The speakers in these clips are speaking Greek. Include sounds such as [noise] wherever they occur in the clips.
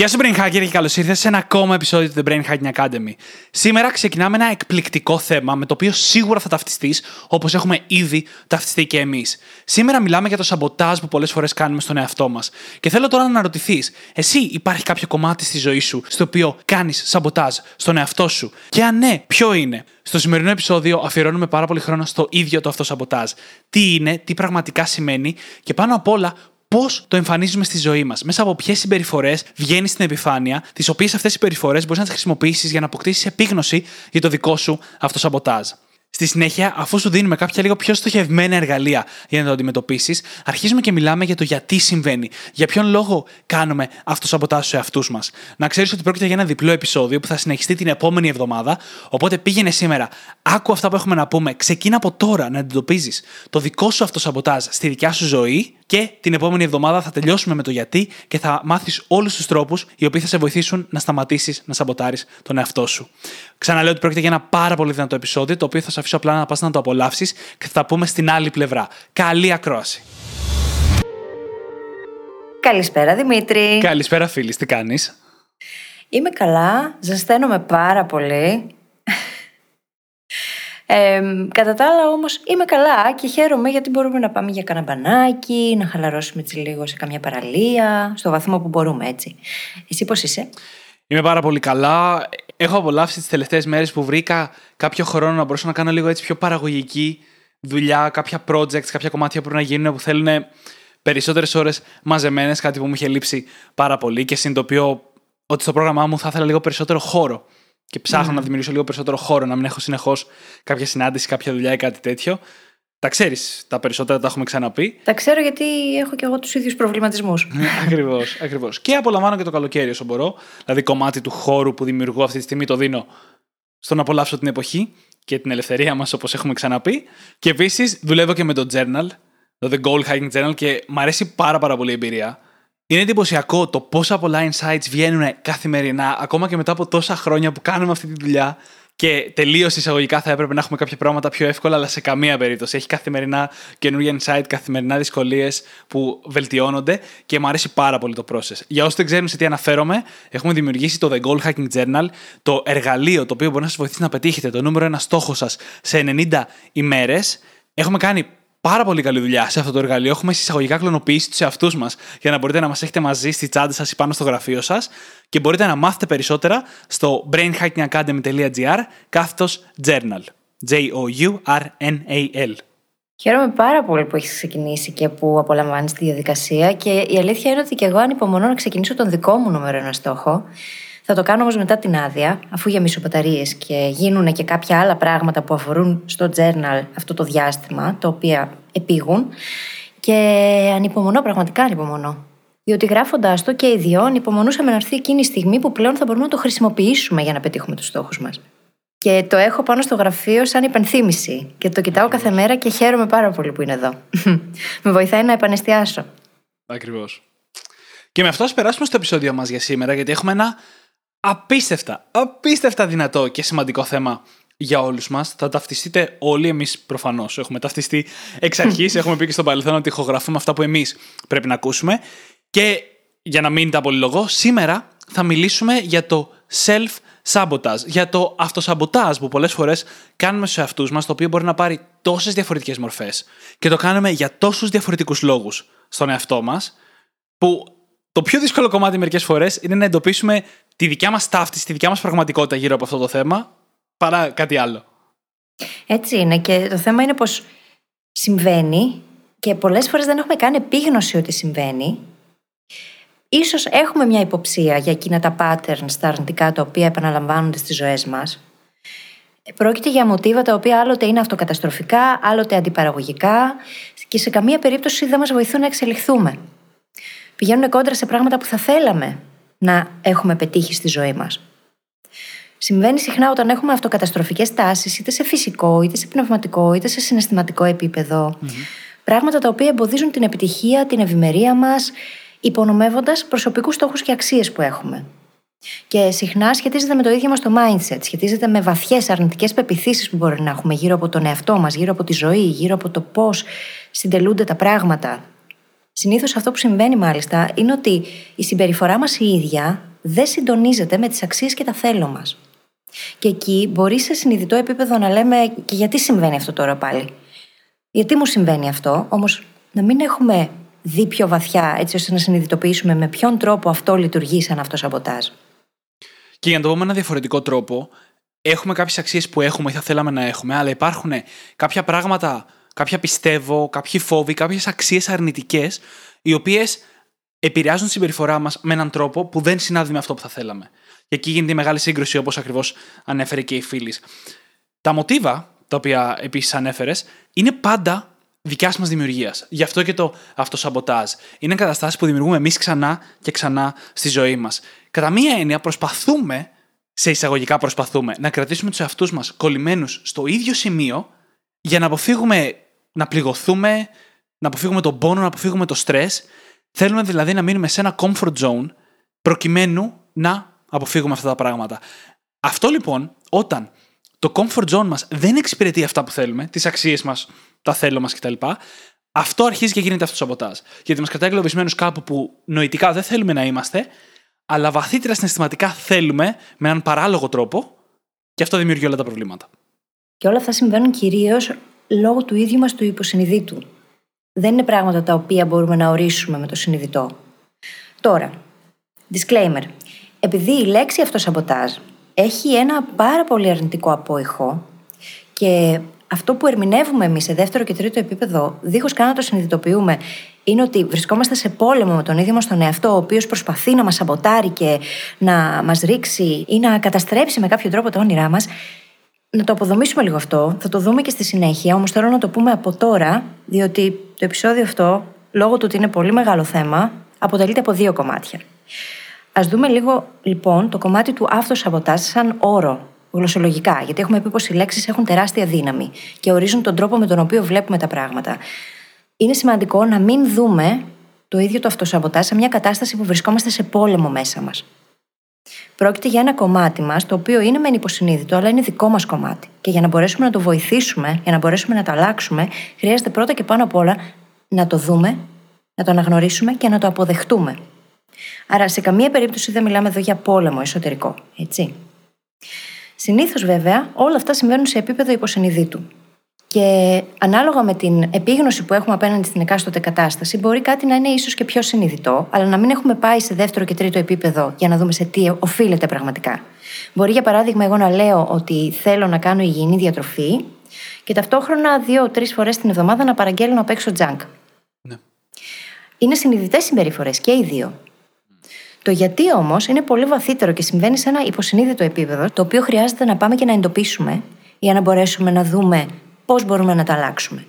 Γεια σου Brain Hacker και καλώς ήρθες σε ένα ακόμα επεισόδιο του The Brain Hacking Academy. Σήμερα ξεκινάμε ένα εκπληκτικό θέμα με το οποίο σίγουρα θα ταυτιστείς όπως έχουμε ήδη ταυτιστεί και εμείς. Σήμερα μιλάμε για το σαμποτάζ που πολλές φορές κάνουμε στον εαυτό μας. Και θέλω τώρα να αναρωτηθείς, εσύ υπάρχει κάποιο κομμάτι στη ζωή σου στο οποίο κάνεις σαμποτάζ στον εαυτό σου; Και αν ναι, ποιο είναι; Στο σημερινό επεισόδιο αφιερώνουμε πάρα πολύ χρόνο στο ίδιο το αυτό σαμποτάζ. Τι είναι, τι πραγματικά σημαίνει και πάνω απ' όλα πώς το εμφανίζουμε στη ζωή μας. Μέσα από ποιες συμπεριφορές βγαίνει στην επιφάνεια, τις οποίες αυτές οι συμπεριφορές μπορείς να τις χρησιμοποιήσεις για να αποκτήσεις επίγνωση για το δικό σου αυτοσαμποτάζ. Στη συνέχεια, αφού σου δίνουμε κάποια λίγο πιο στοχευμένα εργαλεία για να το αντιμετωπίσεις, αρχίζουμε και μιλάμε για το γιατί συμβαίνει, για ποιον λόγο κάνουμε αυτοσαμποτάζ στους εαυτούς μας. Να ξέρεις ότι πρόκειται για ένα διπλό επεισόδιο που θα συνεχιστεί την επόμενη εβδομάδα, οπότε πήγαινε σήμερα, άκου αυτά που έχουμε να πούμε, ξεκίνα από τώρα να αντιμετωπίζεις το δικό σου αυτοσαμποτάζ στη δικιά σου ζωή και την επόμενη εβδομάδα θα τελειώσουμε με το γιατί και θα μάθεις όλους τους τρόπους οι οποίοι θα σε βοηθήσουν να σταματήσεις να σαμποτάρεις τον εαυτό σου. Ξαναλέω ότι πρόκειται για ένα πάρα πολύ δυνατό επεισόδιο, το οποίο θα σε αφήσω απλά να πας να το απολαύσεις και θα τα πούμε στην άλλη πλευρά. Καλή ακρόαση. Καλησπέρα Δημήτρη. Καλησπέρα, φίλη, τι κάνεις; Είμαι καλά, ζεσταίνομαι πάρα πολύ. Ε, κατά τα άλλα όμως είμαι καλά και χαίρομαι γιατί μπορούμε να πάμε για κανένα μπανάκι, να χαλαρώσουμε έτσι λίγο σε καμιά παραλία, στο βαθμό που μπορούμε έτσι. Εσύ πώς είσαι; Είμαι πάρα πολύ καλά. Έχω απολαύσει τις τελευταίες μέρες που βρήκα κάποιο χρόνο να μπορέσω να κάνω λίγο έτσι πιο παραγωγική δουλειά, κάποια projects, κάποια κομμάτια που πρέπει να γίνουν που θέλουν περισσότερες ώρες μαζεμένες, κάτι που μου είχε λείψει πάρα πολύ και συνειδητοποιώ ότι στο πρόγραμμά μου θα ήθελα λίγο περισσότερο χώρο. Και ψάχνω να δημιουργήσω λίγο περισσότερο χώρο, να μην έχω συνεχώς κάποια συνάντηση, κάποια δουλειά ή κάτι τέτοιο. Τα ξέρεις, τα περισσότερα τα έχουμε ξαναπεί. Τα ξέρω γιατί έχω και εγώ τους ίδιους προβληματισμούς. [laughs] ακριβώς, ακριβώς. Και απολαμβάνω και το καλοκαίρι όσο μπορώ. Δηλαδή, κομμάτι του χώρου που δημιουργώ αυτή τη στιγμή το δίνω στο να απολαύσω την εποχή και την ελευθερία μας, όπως έχουμε ξαναπεί. Και επίσης δουλεύω και με το journal, το The Goal Hiking Journal, και μου αρέσει πάρα, πάρα πολύ η εμπειρία. Είναι εντυπωσιακό το πόσα πολλά insights βγαίνουν καθημερινά, ακόμα και μετά από τόσα χρόνια που κάνουμε αυτή τη δουλειά. Και τελείως εισαγωγικά θα έπρεπε να έχουμε κάποια πράγματα πιο εύκολα, αλλά σε καμία περίπτωση. Έχει καθημερινά καινούργια insight, καθημερινά δυσκολίες που βελτιώνονται και μου αρέσει πάρα πολύ το process. Για όσους δεν ξέρουν σε τι αναφέρομαι, έχουμε δημιουργήσει το The Goal Hacking Journal, το εργαλείο το οποίο μπορεί να σας βοηθήσει να πετύχετε το νούμερο ένα στόχο σας σε 90 ημέρες. Έχουμε κάνει πάρα πολύ καλή δουλειά σε αυτό το εργαλείο. Έχουμε εισαγωγικά κλωνοποιήσει τους εαυτούς μας για να μπορείτε να μας έχετε μαζί στη τσάντα σας ή πάνω στο γραφείο σας και μπορείτε να μάθετε περισσότερα στο brainhackingacademy.gr κάθετος journal. J-O-U-R-N-A-L. Χαίρομαι πάρα πολύ που έχεις ξεκινήσει και που απολαμβάνεις τη διαδικασία. Και η αλήθεια είναι ότι και εγώ ανυπομονώ να ξεκινήσω τον δικό μου νούμερο ένα στόχο. Θα το κάνω όμως μετά την άδεια, αφού γεμίσω μπαταρίες και γίνουν και κάποια άλλα πράγματα που αφορούν στο journal αυτό το διάστημα, τα οποία επίγουν. Και ανυπομονώ, πραγματικά ανυπομονώ. Διότι γράφοντά το και οι δυο ανυπομονούσαμε να έρθει εκείνη η στιγμή που πλέον θα μπορούμε να το χρησιμοποιήσουμε για να πετύχουμε τους στόχους μας. Και το έχω πάνω στο γραφείο σαν υπενθύμηση. Και το κοιτάω κάθε μέρα και χαίρομαι πάρα πολύ που είναι εδώ. [laughs] Με βοηθάει να επανεστιάσω. Ακριβώς. Και με αυτό ας περάσουμε στο επεισόδιο μας για σήμερα, γιατί έχουμε ένα απίστευτα, απίστευτα δυνατό και σημαντικό θέμα για όλους μας. Θα ταυτιστείτε όλοι εμείς προφανώς. Έχουμε ταυτιστεί εξ αρχής. [laughs] έχουμε πει και στο παρελθόν ότι ηχογραφούμε αυτά που εμείς πρέπει να ακούσουμε. Και για να μην τα πολυλογώ, σήμερα θα μιλήσουμε για το self-sabotage, για το αυτοσαμποτάζ που πολλές φορές κάνουμε στους εαυτούς μας, το οποίο μπορεί να πάρει τόσες διαφορετικές μορφές και το κάνουμε για τόσους διαφορετικούς λόγους στον εαυτό μας, που το πιο δύσκολο κομμάτι μερικές φορές είναι να εντοπίσουμε τη δικιά μας ταύτιση, τη δικιά μας πραγματικότητα γύρω από αυτό το θέμα, παρά κάτι άλλο. Έτσι είναι. Και το θέμα είναι πως συμβαίνει και πολλές φορές δεν έχουμε καν επίγνωση ότι συμβαίνει. Ίσως έχουμε μια υποψία για εκείνα τα patterns, τα αρνητικά τα οποία επαναλαμβάνονται στις ζωές μας. Πρόκειται για μοτίβα τα οποία άλλοτε είναι αυτοκαταστροφικά, άλλοτε αντιπαραγωγικά και σε καμία περίπτωση δεν μας βοηθούν να εξελιχθούμε πηγαίνουν κόντρα σε πράγματα που θα θέλαμε να έχουμε πετύχει στη ζωή μας. Συμβαίνει συχνά όταν έχουμε αυτοκαταστροφικές τάσεις, είτε σε φυσικό, είτε σε πνευματικό, είτε σε συναισθηματικό επίπεδο. Πράγματα τα οποία εμποδίζουν την επιτυχία, την ευημερία μας, υπονομεύοντας προσωπικούς στόχους και αξίες που έχουμε. Και συχνά σχετίζεται με το ίδιο μας το mindset, σχετίζεται με βαθιές αρνητικές πεπιθήσεις που μπορεί να έχουμε γύρω από τον εαυτό μας, γύρω από τη ζωή, γύρω από το πώς συντελούνται τα πράγματα. Συνήθως αυτό που συμβαίνει μάλιστα είναι ότι η συμπεριφορά μας η ίδια δεν συντονίζεται με τις αξίες και τα θέλω μας. Και εκεί μπορεί σε συνειδητό επίπεδο να λέμε και γιατί συμβαίνει αυτό τώρα πάλι; Γιατί μου συμβαίνει αυτό, όμως να μην έχουμε δει πιο βαθιά, έτσι ώστε να συνειδητοποιήσουμε με ποιον τρόπο αυτό λειτουργεί σαν αυτό σαμποτάζ. Και για να το πούμε με ένα διαφορετικό τρόπο, έχουμε κάποιες αξίες που έχουμε ή θα θέλαμε να έχουμε, αλλά υπάρχουν κάποια πράγματα, κάποια πιστεύω, κάποιοι φόβοι, κάποιες αξίες αρνητικές, οι οποίες επηρεάζουν τη συμπεριφορά μας με έναν τρόπο που δεν συνάδει με αυτό που θα θέλαμε. Και εκεί γίνεται η μεγάλη σύγκρουση, όπως ακριβώς ανέφερε και η φίλης. Τα μοτίβα, τα οποία επίσης ανέφερες, είναι πάντα δικιά μας δημιουργίας. Γι' αυτό και το αυτοσαμποτάζ. Είναι καταστάσει που δημιουργούμε εμείς ξανά και ξανά στη ζωή μας. Κατά μία έννοια, προσπαθούμε, σε εισαγωγικά προσπαθούμε, να κρατήσουμε τους εαυτούς μας κολλημένους στο ίδιο σημείο για να αποφύγουμε να πληγωθούμε, να αποφύγουμε τον πόνο, να αποφύγουμε το στρες. Θέλουμε δηλαδή να μείνουμε σε ένα comfort zone προκειμένου να αποφύγουμε αυτά τα πράγματα. Αυτό λοιπόν, όταν το comfort zone μας δεν εξυπηρετεί αυτά που θέλουμε, τις αξίες μας, τα θέλω μας κτλ., αυτό αρχίζει και γίνεται αυτό το σαμποτάζ. Γιατί μας κρατάει εγκλωβισμένους κάπου που νοητικά δεν θέλουμε να είμαστε, αλλά βαθύτερα συναισθηματικά θέλουμε με έναν παράλογο τρόπο και αυτό δημιουργεί όλα τα προβλήματα. Και όλα αυτά συμβαίνουν κυρίως λόγω του ίδιου μας του υποσυνειδήτου. Δεν είναι πράγματα τα οποία μπορούμε να ορίσουμε με το συνειδητό. Τώρα, disclaimer. Επειδή η λέξη αυτοσαμποτάζ έχει ένα πάρα πολύ αρνητικό απόϊχο και αυτό που ερμηνεύουμε εμείς σε δεύτερο και τρίτο επίπεδο, δίχως καν να το συνειδητοποιούμε, είναι ότι βρισκόμαστε σε πόλεμο με τον ίδιο μας τον εαυτό, ο οποίος προσπαθεί να μας σαμποτάρει και να μας ρίξει ή να καταστρέψει με κάποιο τρόπο τα όνειρά μας. Να το αποδομήσουμε λίγο αυτό, θα το δούμε και στη συνέχεια, όμως θέλω να το πούμε από τώρα, διότι το επεισόδιο αυτό, λόγω του ότι είναι πολύ μεγάλο θέμα, αποτελείται από δύο κομμάτια. Α δούμε λίγο λοιπόν το κομμάτι του αυτοσαμποτάζ σαν όρο γλωσσολογικά, γιατί έχουμε πει πως οι λέξεις έχουν τεράστια δύναμη και ορίζουν τον τρόπο με τον οποίο βλέπουμε τα πράγματα. Είναι σημαντικό να μην δούμε το ίδιο το αυτοσαμποτάζ σε μια κατάσταση που βρισκόμαστε σε πόλεμο μέσα μας. Πρόκειται για ένα κομμάτι μας, το οποίο είναι μεν υποσυνείδητο, αλλά είναι δικό μας κομμάτι. Και για να μπορέσουμε να το βοηθήσουμε, για να μπορέσουμε να το αλλάξουμε, χρειάζεται πρώτα και πάνω απ' όλα να το δούμε, να το αναγνωρίσουμε και να το αποδεχτούμε. Άρα, σε καμία περίπτωση δεν μιλάμε εδώ για πόλεμο εσωτερικό, έτσι. Συνήθως, βέβαια, όλα αυτά συμβαίνουν σε επίπεδο υποσυνειδήτου. Και ανάλογα με την επίγνωση που έχουμε απέναντι στην εκάστοτε κατάσταση, μπορεί κάτι να είναι ίσως και πιο συνειδητό, αλλά να μην έχουμε πάει σε δεύτερο και τρίτο επίπεδο για να δούμε σε τι οφείλεται πραγματικά. Μπορεί, για παράδειγμα, εγώ να λέω ότι θέλω να κάνω υγιεινή διατροφή και ταυτόχρονα δύο-τρεις φορές την εβδομάδα να παραγγέλνω απ' έξω τζάνκ. Ναι. Είναι συνειδητές συμπεριφορές και οι δύο. Το γιατί όμως είναι πολύ βαθύτερο και συμβαίνει σε ένα υποσυνείδητο επίπεδο, το οποίο χρειάζεται να πάμε και να εντοπίσουμε για να μπορέσουμε να δούμε πώς μπορούμε να τα αλλάξουμε.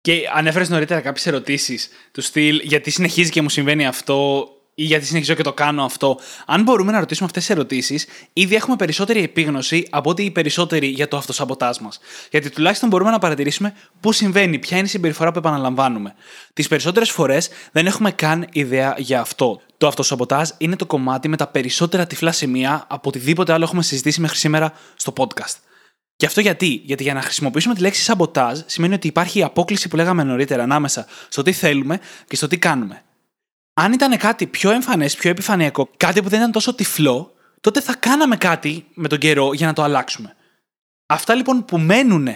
Και ανέφερες νωρίτερα κάποιες ερωτήσεις του στυλ γιατί συνεχίζει και μου συμβαίνει αυτό ή γιατί συνεχίζω και το κάνω αυτό. Αν μπορούμε να ρωτήσουμε αυτές τις ερωτήσεις, ήδη έχουμε περισσότερη επίγνωση από ότι οι περισσότεροι για το αυτοσαμποτάζ μας. Γιατί τουλάχιστον μπορούμε να παρατηρήσουμε πού συμβαίνει, ποια είναι η συμπεριφορά που επαναλαμβάνουμε. Τις περισσότερες φορές δεν έχουμε καν ιδέα για αυτό. Το αυτοσαμποτάζ είναι το κομμάτι με τα περισσότερα τυφλά σημεία από οτιδήποτε άλλο έχουμε συζητήσει μέχρι σήμερα στο podcast. Και αυτό γιατί, γιατί για να χρησιμοποιήσουμε τη λέξη σαμποτάζ σημαίνει ότι υπάρχει η απόκληση που λέγαμε νωρίτερα ανάμεσα στο τι θέλουμε και στο τι κάνουμε. Αν ήταν κάτι πιο εμφανές, πιο επιφανειακό, κάτι που δεν ήταν τόσο τυφλό, τότε θα κάναμε κάτι με τον καιρό για να το αλλάξουμε. Αυτά λοιπόν που μένουν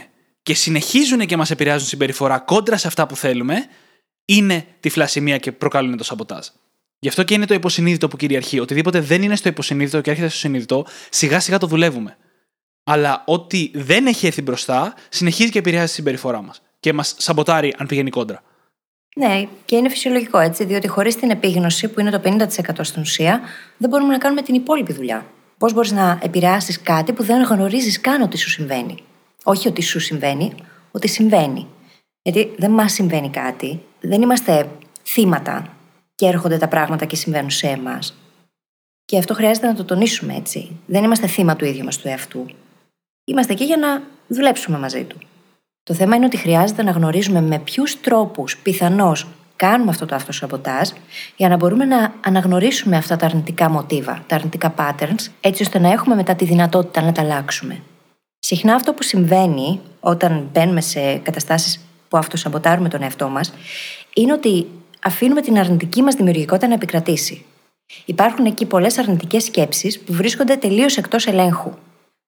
και συνεχίζουν και μας επηρεάζουν συμπεριφορά κόντρα σε αυτά που θέλουμε, είναι τυφλά σημεία και προκαλούν το σαμποτάζ. Γι' αυτό και είναι το υποσυνείδητο που κυριαρχεί. Οτιδήποτε δεν είναι στο υποσυνείδητο και έρχεται στο συνειδητό, σιγά σιγά το δουλεύουμε. Αλλά ό,τι δεν έχει έρθει μπροστά, συνεχίζει και επηρεάζει τη συμπεριφορά μας. Και μας σαμποτάρει αν πηγαίνει κόντρα. Ναι, και είναι φυσιολογικό έτσι, διότι χωρίς την επίγνωση, που είναι το 50% στην ουσία, δεν μπορούμε να κάνουμε την υπόλοιπη δουλειά. Πώς μπορείς να επηρεάσεις κάτι που δεν γνωρίζεις καν ότι σου συμβαίνει; Όχι ότι σου συμβαίνει, ότι συμβαίνει. Γιατί δεν μας συμβαίνει κάτι, δεν είμαστε θύματα και έρχονται τα πράγματα και συμβαίνουν σε εμάς. Και αυτό χρειάζεται να το τονίσουμε έτσι. Δεν είμαστε θύμα του ίδιου μας του εαυτού. Είμαστε εκεί για να δουλέψουμε μαζί του. Το θέμα είναι ότι χρειάζεται να γνωρίζουμε με ποιους τρόπους πιθανώς κάνουμε αυτό το αυτοσαμποτάζ για να μπορούμε να αναγνωρίσουμε αυτά τα αρνητικά μοτίβα, τα αρνητικά patterns, έτσι ώστε να έχουμε μετά τη δυνατότητα να τα αλλάξουμε. Συχνά αυτό που συμβαίνει όταν μπαίνουμε σε καταστάσεις που αυτοσαμποτάρουμε τον εαυτό μας είναι ότι αφήνουμε την αρνητική μας δημιουργικότητα να επικρατήσει. Υπάρχουν εκεί πολλές αρνητικές σκέψεις που βρίσκονται τελείως εκτός ελέγχου.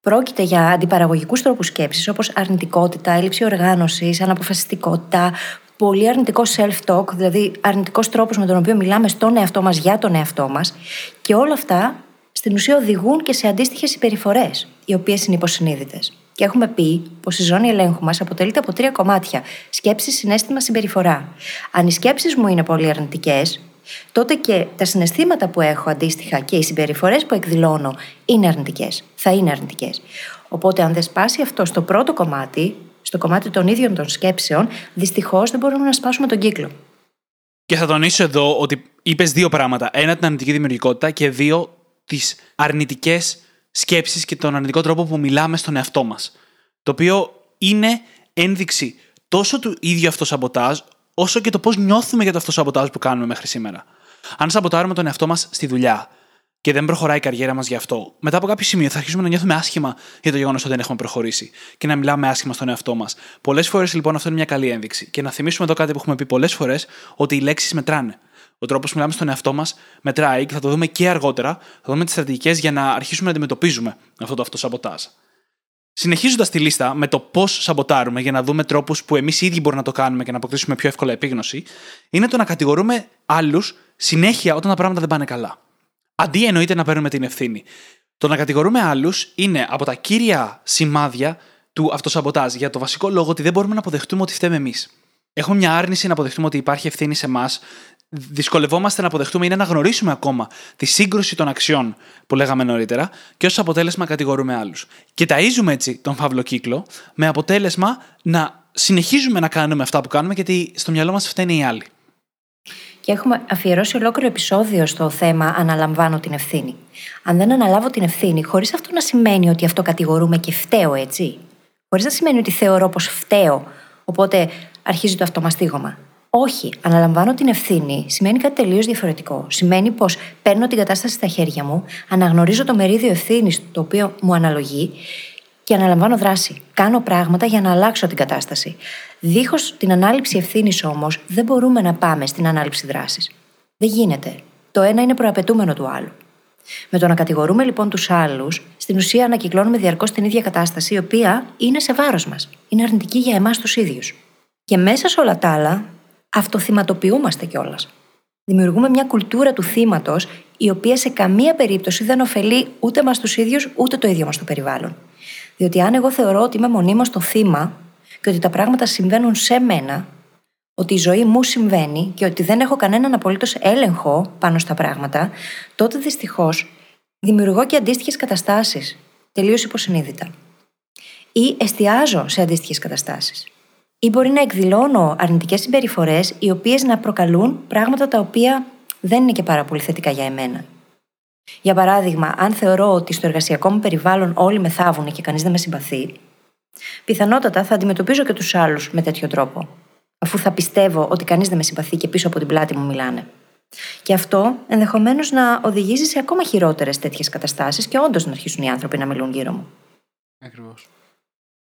Πρόκειται για αντιπαραγωγικούς τρόπους σκέψης όπως αρνητικότητα, έλλειψη οργάνωσης, αναποφασιστικότητα, πολύ αρνητικό self-talk, δηλαδή αρνητικός τρόπος με τον οποίο μιλάμε στον εαυτό μας για τον εαυτό μας. Και όλα αυτά στην ουσία οδηγούν και σε αντίστοιχες συμπεριφορές, οι οποίες είναι υποσυνείδητες. Και έχουμε πει πως η ζώνη ελέγχου μας αποτελείται από τρία κομμάτια: σκέψη, συνέστημα, συμπεριφορά. Αν οι σκέψεις μου είναι πολύ αρνητικές, τότε και τα συναισθήματα που έχω αντίστοιχα και οι συμπεριφορές που εκδηλώνω είναι αρνητικές. Θα είναι αρνητικές. Οπότε, αν δεν σπάσει αυτό στο πρώτο κομμάτι, στο κομμάτι των ίδιων των σκέψεων, δυστυχώς δεν μπορούμε να σπάσουμε τον κύκλο. Και θα τονίσω εδώ ότι είπες δύο πράγματα. Ένα, την αρνητική δημιουργικότητα και δύο, τις αρνητικές σκέψεις και τον αρνητικό τρόπο που μιλάμε στον εαυτό μας. Το οποίο είναι ένδειξη τόσο του ίδιου αυτοσαμποτάζ, όσο και το πώς νιώθουμε για το αυτοσαμποτάζ που κάνουμε μέχρι σήμερα. Αν σαμποτάρουμε τον εαυτό μας στη δουλειά και δεν προχωράει η καριέρα μας γι' αυτό, μετά από κάποιο σημείο θα αρχίσουμε να νιώθουμε άσχημα για το γεγονός ότι δεν έχουμε προχωρήσει και να μιλάμε άσχημα στον εαυτό μας. Πολλές φορές λοιπόν αυτό είναι μια καλή ένδειξη. Και να θυμίσουμε εδώ κάτι που έχουμε πει πολλές φορές, ότι οι λέξεις μετράνε. Ο τρόπος που μιλάμε στον εαυτό μας μετράει και θα το δούμε και αργότερα. Θα δούμε τις στρατηγικές για να αρχίσουμε να αντιμετωπίζουμε αυτό το αυτοσαμποτάζ. Συνεχίζοντας τη λίστα με το πώς σαμποτάρουμε για να δούμε τρόπους που εμείς οι ίδιοι μπορούμε να το κάνουμε και να αποκτήσουμε πιο εύκολα επίγνωση, είναι το να κατηγορούμε άλλους συνέχεια όταν τα πράγματα δεν πάνε καλά. Αντί εννοείται να παίρνουμε την ευθύνη. Το να κατηγορούμε άλλους είναι από τα κύρια σημάδια του αυτοσαμποτάζ για το βασικό λόγο ότι δεν μπορούμε να αποδεχτούμε ότι φταίμε εμείς. Έχουμε μια άρνηση να αποδεχτούμε ότι υπάρχει ευθύνη σε εμάς. Δυσκολευόμαστε να αποδεχτούμε ή να αναγνωρίσουμε ακόμα τη σύγκρουση των αξιών που λέγαμε νωρίτερα και ως αποτέλεσμα κατηγορούμε άλλους. Και ταΐζουμε έτσι τον φαύλο κύκλο με αποτέλεσμα να συνεχίζουμε να κάνουμε αυτά που κάνουμε γιατί στο μυαλό μας φταίνε οι άλλοι και έχουμε αφιερώσει ολόκληρο επεισόδιο στο θέμα Αναλαμβάνω την ευθύνη. Αν δεν αναλάβω την ευθύνη, χωρίς αυτό να σημαίνει ότι αυτό κατηγορούμε και φταίω, έτσι; Χωρίς να σημαίνει ότι θεωρώ πως φταίω, οπότε αρχίζει το αυτομαστίγωμα. Όχι, αναλαμβάνω την ευθύνη σημαίνει κάτι τελείως διαφορετικό. Σημαίνει πως παίρνω την κατάσταση στα χέρια μου, αναγνωρίζω το μερίδιο ευθύνης το οποίο μου αναλογεί και αναλαμβάνω δράση. Κάνω πράγματα για να αλλάξω την κατάσταση. Δίχως την ανάληψη ευθύνης όμως, δεν μπορούμε να πάμε στην ανάληψη δράσης. Δεν γίνεται. Το ένα είναι προαπαιτούμενο του άλλου. Με το να κατηγορούμε λοιπόν τους άλλους, στην ουσία ανακυκλώνουμε διαρκώς την ίδια κατάσταση, η οποία είναι σε βάρος μας. Είναι αρνητική για εμάς τους ίδιους. Και μέσα σε όλα τα άλλα, αυτοθυματοποιούμαστε κιόλας. Δημιουργούμε μια κουλτούρα του θύματος, η οποία σε καμία περίπτωση δεν ωφελεί ούτε μας τους ίδιους, ούτε το ίδιο μας το περιβάλλον. Διότι αν εγώ θεωρώ ότι είμαι μονίμως το θύμα και ότι τα πράγματα συμβαίνουν σε μένα, ότι η ζωή μου συμβαίνει και ότι δεν έχω κανέναν απολύτως έλεγχο πάνω στα πράγματα, τότε δυστυχώς δημιουργώ και αντίστοιχες καταστάσεις, τελείως υποσυνείδητα. Ή εστιάζω σε αντίστοιχες καταστάσεις. Ή μπορεί να εκδηλώνω αρνητικές συμπεριφορές, οι οποίες να προκαλούν πράγματα τα οποία δεν είναι και πάρα πολύ θετικά για εμένα. Για παράδειγμα, αν θεωρώ ότι στο εργασιακό μου περιβάλλον όλοι με θάβουν και κανείς δεν με συμπαθεί, πιθανότατα θα αντιμετωπίζω και τους άλλους με τέτοιο τρόπο. Αφού θα πιστεύω ότι κανείς δεν με συμπαθεί και πίσω από την πλάτη μου μιλάνε. Και αυτό ενδεχομένως να οδηγήσει σε ακόμα χειρότερες τέτοιες καταστάσεις και όντως να αρχίσουν οι άνθρωποι να μιλούν γύρω μου. Ακριβώς.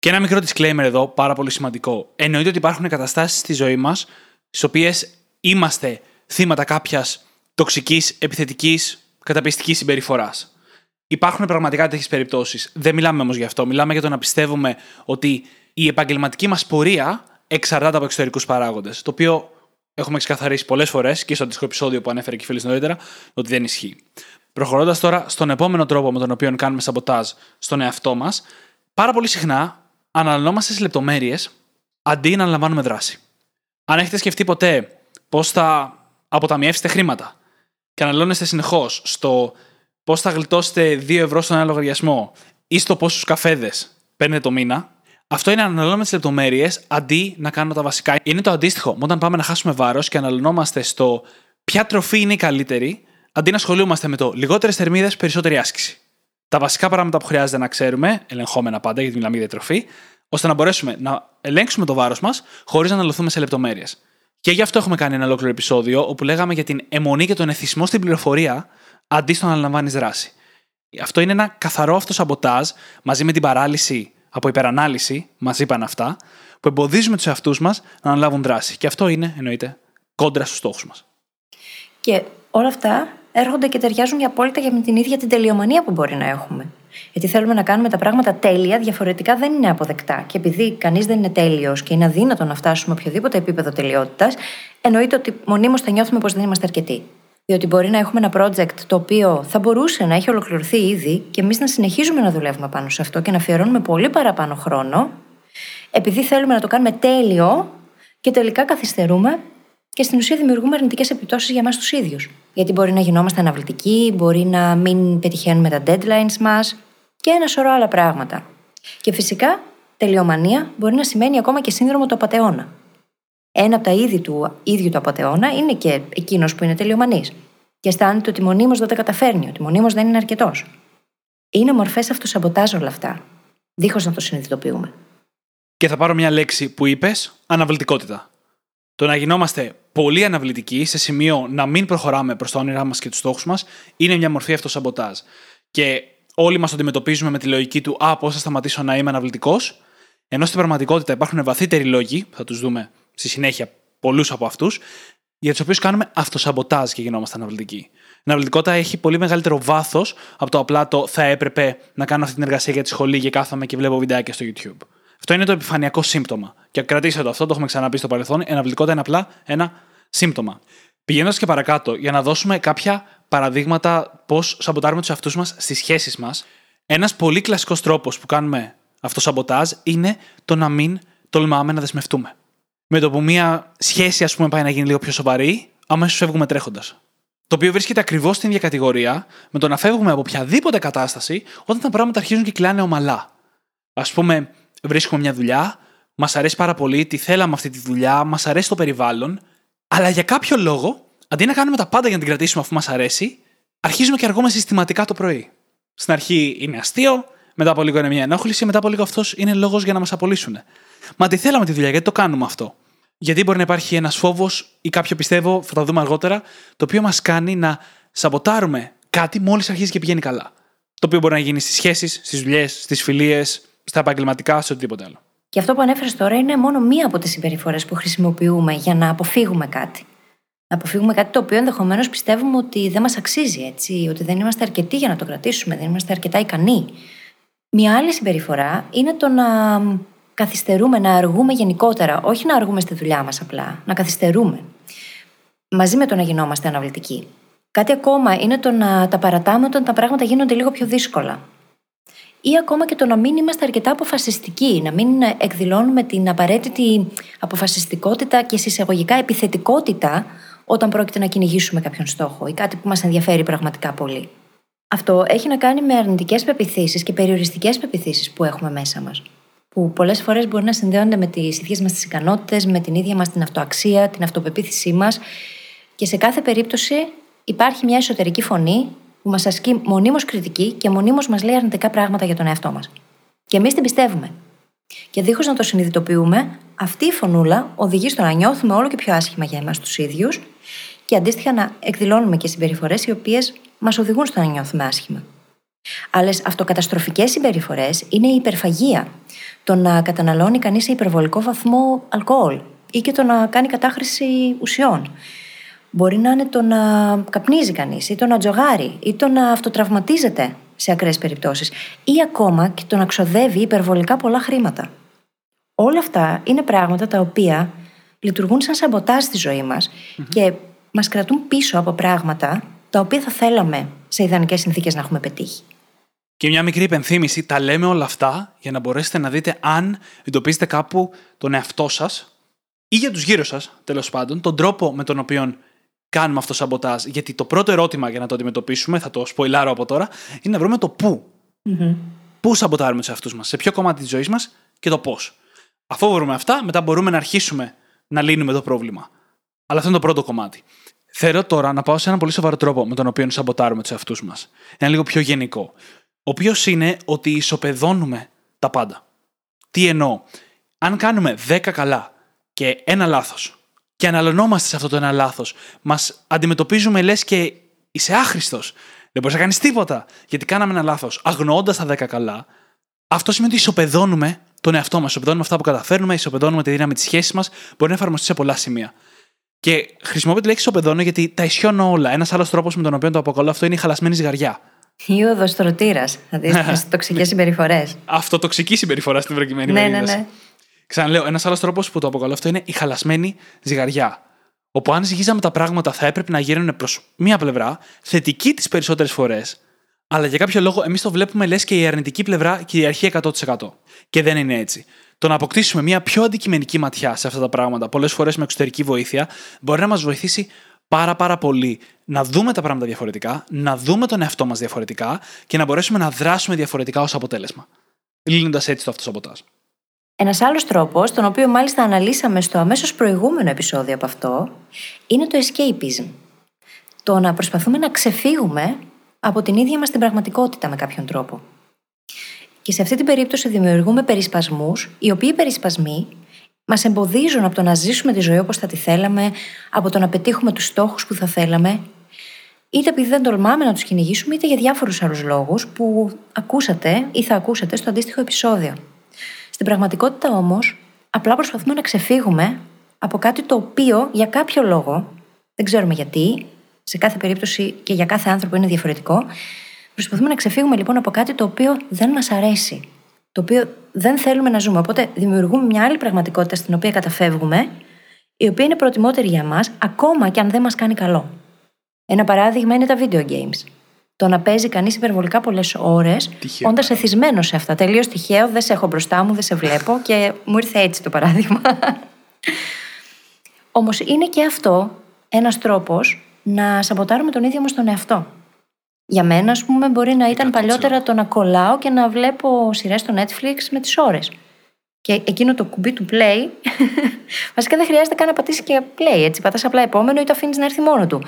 Και ένα μικρό disclaimer εδώ, πάρα πολύ σημαντικό. Εννοείται ότι υπάρχουν καταστάσεις στη ζωή μας, στις οποίες είμαστε θύματα κάποιας τοξικής, επιθετικής, καταπιστικής συμπεριφοράς. Υπάρχουν πραγματικά τέτοιες περιπτώσεις. Δεν μιλάμε όμως γι' αυτό. Μιλάμε για το να πιστεύουμε ότι η επαγγελματική μας πορεία εξαρτάται από εξωτερικούς παράγοντες. Το οποίο έχουμε ξεκαθαρίσει πολλές φορές και στο αντίστοιχο επεισόδιο που ανέφερε και η φίλη νωρίτερα, ότι δεν ισχύει. Προχωρώντας τώρα στον επόμενο τρόπο με τον οποίο κάνουμε σαμποτάζ στον εαυτό μας, πάρα πολύ συχνά αναλυνόμαστε σε λεπτομέρειες αντί να αναλαμβάνουμε δράση. Αν έχετε σκεφτεί ποτέ πώς θα αποταμιεύσετε χρήματα και αναλώνεστε συνεχώς στο πώς θα γλιτώσετε 2 ευρώ στον ένα λογαριασμό ή στο πόσους καφέδες παίρνετε το μήνα, αυτό είναι να αναλώνουμε τις λεπτομέρειες αντί να κάνουμε τα βασικά. Είναι το αντίστοιχο όταν πάμε να χάσουμε βάρος και αναλωνόμαστε στο ποια τροφή είναι η καλύτερη, αντί να ασχολούμαστε με το λιγότερες θερμίδες, περισσότερη άσκηση. Τα βασικά πράγματα που χρειάζεται να ξέρουμε, ελεγχόμενα πάντα γιατί μιλάμε για διατροφή, ώστε να μπορέσουμε να ελέγξουμε το βάρος μας χωρίς να αναλωθούμε σε λεπτομέρειες. Και γι' αυτό έχουμε κάνει ένα ολόκληρο επεισόδιο όπου λέγαμε για την αιμονή και τον εθισμό στην πληροφορία αντί στο να αναλαμβάνει δράση. Αυτό είναι ένα καθαρό αυτοσαμποτάζ μαζί με την παράλυση από υπερανάλυση, μας είπαν αυτά, που εμποδίζουμε τους εαυτούς μας να αναλάβουν δράση. Και αυτό είναι, εννοείται, κόντρα στους στόχους μας. Και όλα αυτά έρχονται και ταιριάζουν για απόλυτα για την ίδια την τελειομανία που μπορεί να έχουμε. Γιατί θέλουμε να κάνουμε τα πράγματα τέλεια, διαφορετικά δεν είναι αποδεκτά. Και επειδή κανείς δεν είναι τέλειος και είναι αδύνατο να φτάσουμε οποιοδήποτε επίπεδο τελειότητας, εννοείται ότι μονίμως θα νιώθουμε πως δεν είμαστε αρκετοί. Διότι μπορεί να έχουμε ένα project το οποίο θα μπορούσε να έχει ολοκληρωθεί ήδη και εμείς να συνεχίζουμε να δουλεύουμε πάνω σε αυτό και να αφιερώνουμε πολύ παραπάνω χρόνο, επειδή θέλουμε να το κάνουμε τέλειο και τελικά καθυστερούμε και στην ουσία δημιουργούμε αρνητικές επιπτώσεις για εμάς τους ίδιους. Γιατί μπορεί να γινόμαστε αναβλητικοί, μπορεί να μην πετυχαίνουμε τα deadlines μας και ένα σωρό άλλα πράγματα. Και φυσικά, τελειομανία μπορεί να σημαίνει ακόμα και σύνδρομο του απαταιώνα. Ένα από τα είδη του ίδιου του απαταιώνα είναι και εκείνος που είναι τελειομανής. Και αισθάνεται ότι μονίμως δεν τα καταφέρνει, ότι μονίμως δεν είναι αρκετός. Είναι μορφές αυτοσαμποτάζ όλα αυτά, δίχως να το συνειδητοποιούμε. Και θα πάρω μια λέξη που είπες, αναβλητικότητα. Το να γινόμαστε πολύ αναβλητικοί σε σημείο να μην προχωράμε προς τα όνειρά μας και τους στόχους μας είναι μια μορφή αυτοσαμποτάζ. Και όλοι μας το αντιμετωπίζουμε με τη λογική του Α, πώς θα σταματήσω να είμαι αναβλητικός, ενώ στην πραγματικότητα υπάρχουν βαθύτεροι λόγοι, θα τους δούμε στη συνέχεια πολλούς από αυτούς, για τους οποίους κάνουμε αυτοσαμποτάζ και γινόμαστε αναβλητικοί. Η αναβλητικότητα έχει πολύ μεγαλύτερο βάθος από το απλά το θα έπρεπε να κάνω αυτή την εργασία για τη σχολή και κάθομαι και βλέπω βιντεάκια στο YouTube. Αυτό είναι το επιφανειακό σύμπτωμα. Και κρατήστε το αυτό, το έχουμε ξαναπεί στο παρελθόν. Η αναβλητικότητα είναι απλά ένα σύμπτωμα. Πηγαίνοντας και παρακάτω, για να δώσουμε κάποια παραδείγματα πώς σαμποτάρουμε τους εαυτούς μας στις σχέσεις μας, ένας πολύ κλασικός τρόπος που κάνουμε αυτό σαμποτάζ είναι το να μην τολμάμε να δεσμευτούμε. Με το που μία σχέση, ας πούμε, πάει να γίνει λίγο πιο σοβαρή, αμέσως φεύγουμε τρέχοντας. Το οποίο βρίσκεται ακριβώς στην ίδια κατηγορία με το να φεύγουμε από οποιαδήποτε κατάσταση όταν τα πράγματα αρχίζουν και κλάνε ομαλά. Α πούμε, βρίσκουμε μια δουλειά, μας αρέσει πάρα πολύ, τη θέλαμε αυτή τη δουλειά, μας αρέσει το περιβάλλον, αλλά για κάποιο λόγο, αντί να κάνουμε τα πάντα για να την κρατήσουμε αφού μας αρέσει, αρχίζουμε και αργούμε συστηματικά το πρωί. Στην αρχή είναι αστείο, μετά από λίγο είναι μια ενόχληση, μετά από λίγο αυτός είναι λόγος για να μας απολύσουν. Μα τη θέλαμε τη δουλειά, γιατί το κάνουμε αυτό. Γιατί μπορεί να υπάρχει ένας φόβος ή κάποιο πιστεύω, θα τα δούμε αργότερα, το οποίο μας κάνει να σαμποτάρουμε κάτι μόλις αρχίζει και πηγαίνει καλά. Το οποίο μπορεί να γίνει στις σχέσεις, στις δουλειές, στις φιλίες, στα επαγγελματικά, σε οτιδήποτε άλλο. Και αυτό που ανέφερες τώρα είναι μόνο μία από τις συμπεριφορές που χρησιμοποιούμε για να αποφύγουμε κάτι. Να αποφύγουμε κάτι το οποίο ενδεχομένως πιστεύουμε ότι δεν μας αξίζει, έτσι, ότι δεν είμαστε αρκετοί για να το κρατήσουμε, δεν είμαστε αρκετά ικανοί. Μία άλλη συμπεριφορά είναι το να καθυστερούμε, να αργούμε γενικότερα, όχι να αργούμε στη δουλειά μας απλά, να καθυστερούμε. Μαζί με το να γινόμαστε αναβλητικοί. Κάτι ακόμα είναι το να τα παρατάμε όταν τα πράγματα γίνονται λίγο πιο δύσκολα ή ακόμα και το να μην είμαστε αρκετά αποφασιστικοί, να μην εκδηλώνουμε την απαραίτητη αποφασιστικότητα και συσσαγωγικά επιθετικότητα όταν πρόκειται να κυνηγήσουμε κάποιον στόχο ή κάτι που μας ενδιαφέρει πραγματικά πολύ. Αυτό έχει να κάνει με αρνητικές πεπιθήσεις και περιοριστικές πεπιθήσεις που έχουμε μέσα μας. Που πολλές φορές μπορεί να συνδέονται με τις ίδιες μας τις ικανότητες, με την ίδια μας την αυτοαξία, την αυτοπεποίθησή μας. Και σε κάθε περίπτωση υπάρχει μια εσωτερική φωνή που μας ασκεί μονίμως κριτική και μονίμως μας λέει αρνητικά πράγματα για τον εαυτό μας. Και εμείς την πιστεύουμε. Και δίχως να το συνειδητοποιούμε, αυτή η φωνούλα οδηγεί στο να νιώθουμε όλο και πιο άσχημα για εμάς τους ίδιους και αντίστοιχα να εκδηλώνουμε και συμπεριφορές οι οποίες μας οδηγούν στο να νιώθουμε άσχημα. Άλλες αυτοκαταστροφικές συμπεριφορές είναι η υπερφαγία. Το να καταναλώνει κανείς σε υπερβολικό βαθμό αλκοόλ ή και το να κάνει κατάχρηση ουσιών Μπορεί να είναι το να καπνίζει κανείς, ή το να τζογάρει, ή το να αυτοτραυματίζεται σε ακραίες περιπτώσεις, ή ακόμα και το να ξοδεύει υπερβολικά πολλά χρήματα. Όλα αυτά είναι πράγματα τα οποία λειτουργούν σαν σαμποτάζ στη ζωή μας και μας κρατούν πίσω από πράγματα τα οποία θα θέλαμε σε ιδανικές συνθήκες να έχουμε πετύχει. Και μια μικρή υπενθύμηση, τα λέμε όλα αυτά για να μπορέσετε να δείτε αν εντοπίζετε κάπου τον εαυτό σας ή για τους γύρω σας, τέλος πάντων, τον τρόπο με τον οποίο κάνουμε αυτό σαμποτάζ. Γιατί το πρώτο ερώτημα για να το αντιμετωπίσουμε, θα το σποϊλάρω από τώρα, είναι να βρούμε το πού. Mm-hmm. Πού σαμποτάρουμε τους εαυτούς μας, σε ποιο κομμάτι της ζωής μας και το πώς. Αφού βρούμε αυτά, μετά μπορούμε να αρχίσουμε να λύνουμε το πρόβλημα. Αλλά αυτό είναι το πρώτο κομμάτι. Θέλω τώρα να πάω σε έναν πολύ σοβαρό τρόπο με τον οποίο σαμποτάρουμε τους εαυτούς μας. Ένα λίγο πιο γενικό. Ο οποίος είναι ότι ισοπεδώνουμε τα πάντα. Τι εννοώ. Αν κάνουμε 10 καλά και ένα λάθος και αναλωνόμαστε σε αυτό το ένα λάθος, μας αντιμετωπίζουμε λες και είσαι άχρηστος. Δεν μπορείς να κάνεις τίποτα. Γιατί κάναμε ένα λάθος. Αγνοώντας τα 10 καλά, αυτό σημαίνει ότι ισοπεδώνουμε τον εαυτό μας. Ισοπεδώνουμε αυτά που καταφέρνουμε, ισοπεδώνουμε τη δύναμη της σχέσης μας. Μπορεί να εφαρμοστεί σε πολλά σημεία. Και χρησιμοποιώ τη λέξη ισοπεδώνω γιατί τα ισιώνω όλα. Ένας άλλος τρόπος με τον οποίο το αποκαλώ αυτό είναι η χαλασμένη ζυγαριά. Ή ο δοστρωτήρα. Δηλαδή στι [laughs] τοξικές συμπεριφορές. Αυτοτοξική συμπεριφορά στην προκειμένη Ναι, ναι, περίπτωση. ναι. Ξαναλέω, ένας άλλος τρόπος που το αποκαλώ αυτό είναι η χαλασμένη ζυγαριά. Όπου αν ζυγίζαμε τα πράγματα θα έπρεπε να γίνουν προς μία πλευρά, θετική τις περισσότερες φορές, αλλά για κάποιο λόγο εμείς το βλέπουμε λες και η αρνητική πλευρά κυριαρχεί 100%. Και δεν είναι έτσι. Το να αποκτήσουμε μια πιο αντικειμενική ματιά σε αυτά τα πράγματα, πολλές φορές με εξωτερική βοήθεια, μπορεί να μας βοηθήσει πάρα πάρα πολύ να δούμε τα πράγματα διαφορετικά, να δούμε τον εαυτό μας διαφορετικά και να μπορέσουμε να δράσουμε διαφορετικά ως αποτέλεσμα. Λύνοντας έτσι το αυτοσαμποτάζ. Ένας άλλος τρόπος, τον οποίο μάλιστα αναλύσαμε στο αμέσως προηγούμενο επεισόδιο από αυτό, είναι το escapism. Το να προσπαθούμε να ξεφύγουμε από την ίδια μας την πραγματικότητα με κάποιον τρόπο. Και σε αυτή την περίπτωση δημιουργούμε περισπασμούς, οι οποίοι περισπασμοί μας εμποδίζουν από το να ζήσουμε τη ζωή όπως θα τη θέλαμε, από το να πετύχουμε τους στόχους που θα θέλαμε, είτε επειδή δεν τολμάμε να τους κυνηγήσουμε, είτε για διάφορους άλλους λόγους που ακούσατε ή θα ακούσατε στο αντίστοιχο επεισόδιο. Στην πραγματικότητα όμως, απλά προσπαθούμε να ξεφύγουμε από κάτι το οποίο για κάποιο λόγο, δεν ξέρουμε γιατί, σε κάθε περίπτωση και για κάθε άνθρωπο είναι διαφορετικό, προσπαθούμε να ξεφύγουμε λοιπόν από κάτι το οποίο δεν μας αρέσει. Το οποίο δεν θέλουμε να ζούμε. Οπότε δημιουργούμε μια άλλη πραγματικότητα στην οποία καταφεύγουμε, η οποία είναι προτιμότερη για μας, ακόμα και αν δεν μας κάνει καλό. Ένα παράδειγμα είναι τα video games. Το να παίζει κανείς υπερβολικά πολλές ώρες, Τυχαίο όντας εθισμένος σε αυτά. Τελείως τυχαίο, δεν σε έχω μπροστά μου, δεν σε βλέπω και μου ήρθε έτσι το παράδειγμα. [laughs] Όμως είναι και αυτό ένας τρόπος να σαμποτάρουμε τον ίδιο μας τον εαυτό. Για μένα, ας πούμε, μπορεί να ήταν 100%. παλιότερα το να κολλάω και να βλέπω σειρές στο Netflix με τις ώρες. Και εκείνο το κουμπί του play, [laughs] βασικά δεν χρειάζεται καν να πατήσεις και play. Έτσι, πατάς απλά επόμενο ή το αφήνεις να έρθει μόνο του.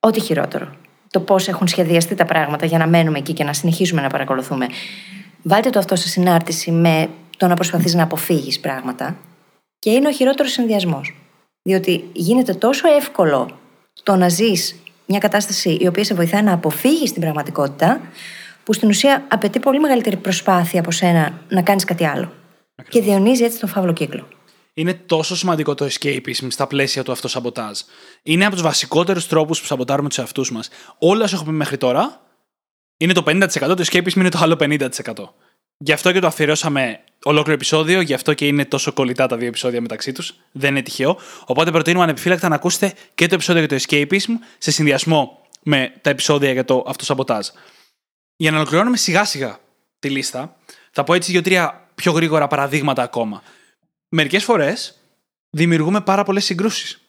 Ό,τι χειρότερο. Το πώς έχουν σχεδιαστεί τα πράγματα για να μένουμε εκεί και να συνεχίσουμε να παρακολουθούμε. Βάλτε το αυτό σε συνάρτηση με το να προσπαθείς να αποφύγεις πράγματα. Και είναι ο χειρότερος συνδυασμός. Διότι γίνεται τόσο εύκολο το να ζεις μια κατάσταση η οποία σε βοηθάει να αποφύγεις την πραγματικότητα, που στην ουσία απαιτεί πολύ μεγαλύτερη προσπάθεια από σένα να κάνεις κάτι άλλο. Και διονύζει έτσι τον φαύλο κύκλο. Είναι τόσο σημαντικό το escapism στα πλαίσια του αυτοσαμποτάζ. Είναι από τους βασικότερους τρόπους που σαμποτάρουμε τους εαυτούς μας. Όλα όσα έχουμε πει μέχρι τώρα είναι το 50%, το escapism είναι το άλλο 50%. Γι' αυτό και το αφιερώσαμε ολόκληρο επεισόδιο, γι' αυτό και είναι τόσο κολλητά τα δύο επεισόδια μεταξύ τους. Δεν είναι τυχαίο. Οπότε προτείνουμε ανεπιφύλακτα να ακούσετε και το επεισόδιο για το escapism σε συνδυασμό με τα επεισόδια για το αυτοσαμποτάζ. Για να ολοκληρώνουμε σιγά σιγά τη λίστα, θα πω έτσι δύο-τρία πιο γρήγορα παραδείγματα ακόμα. Μερικές φορές δημιουργούμε πάρα πολλές συγκρούσεις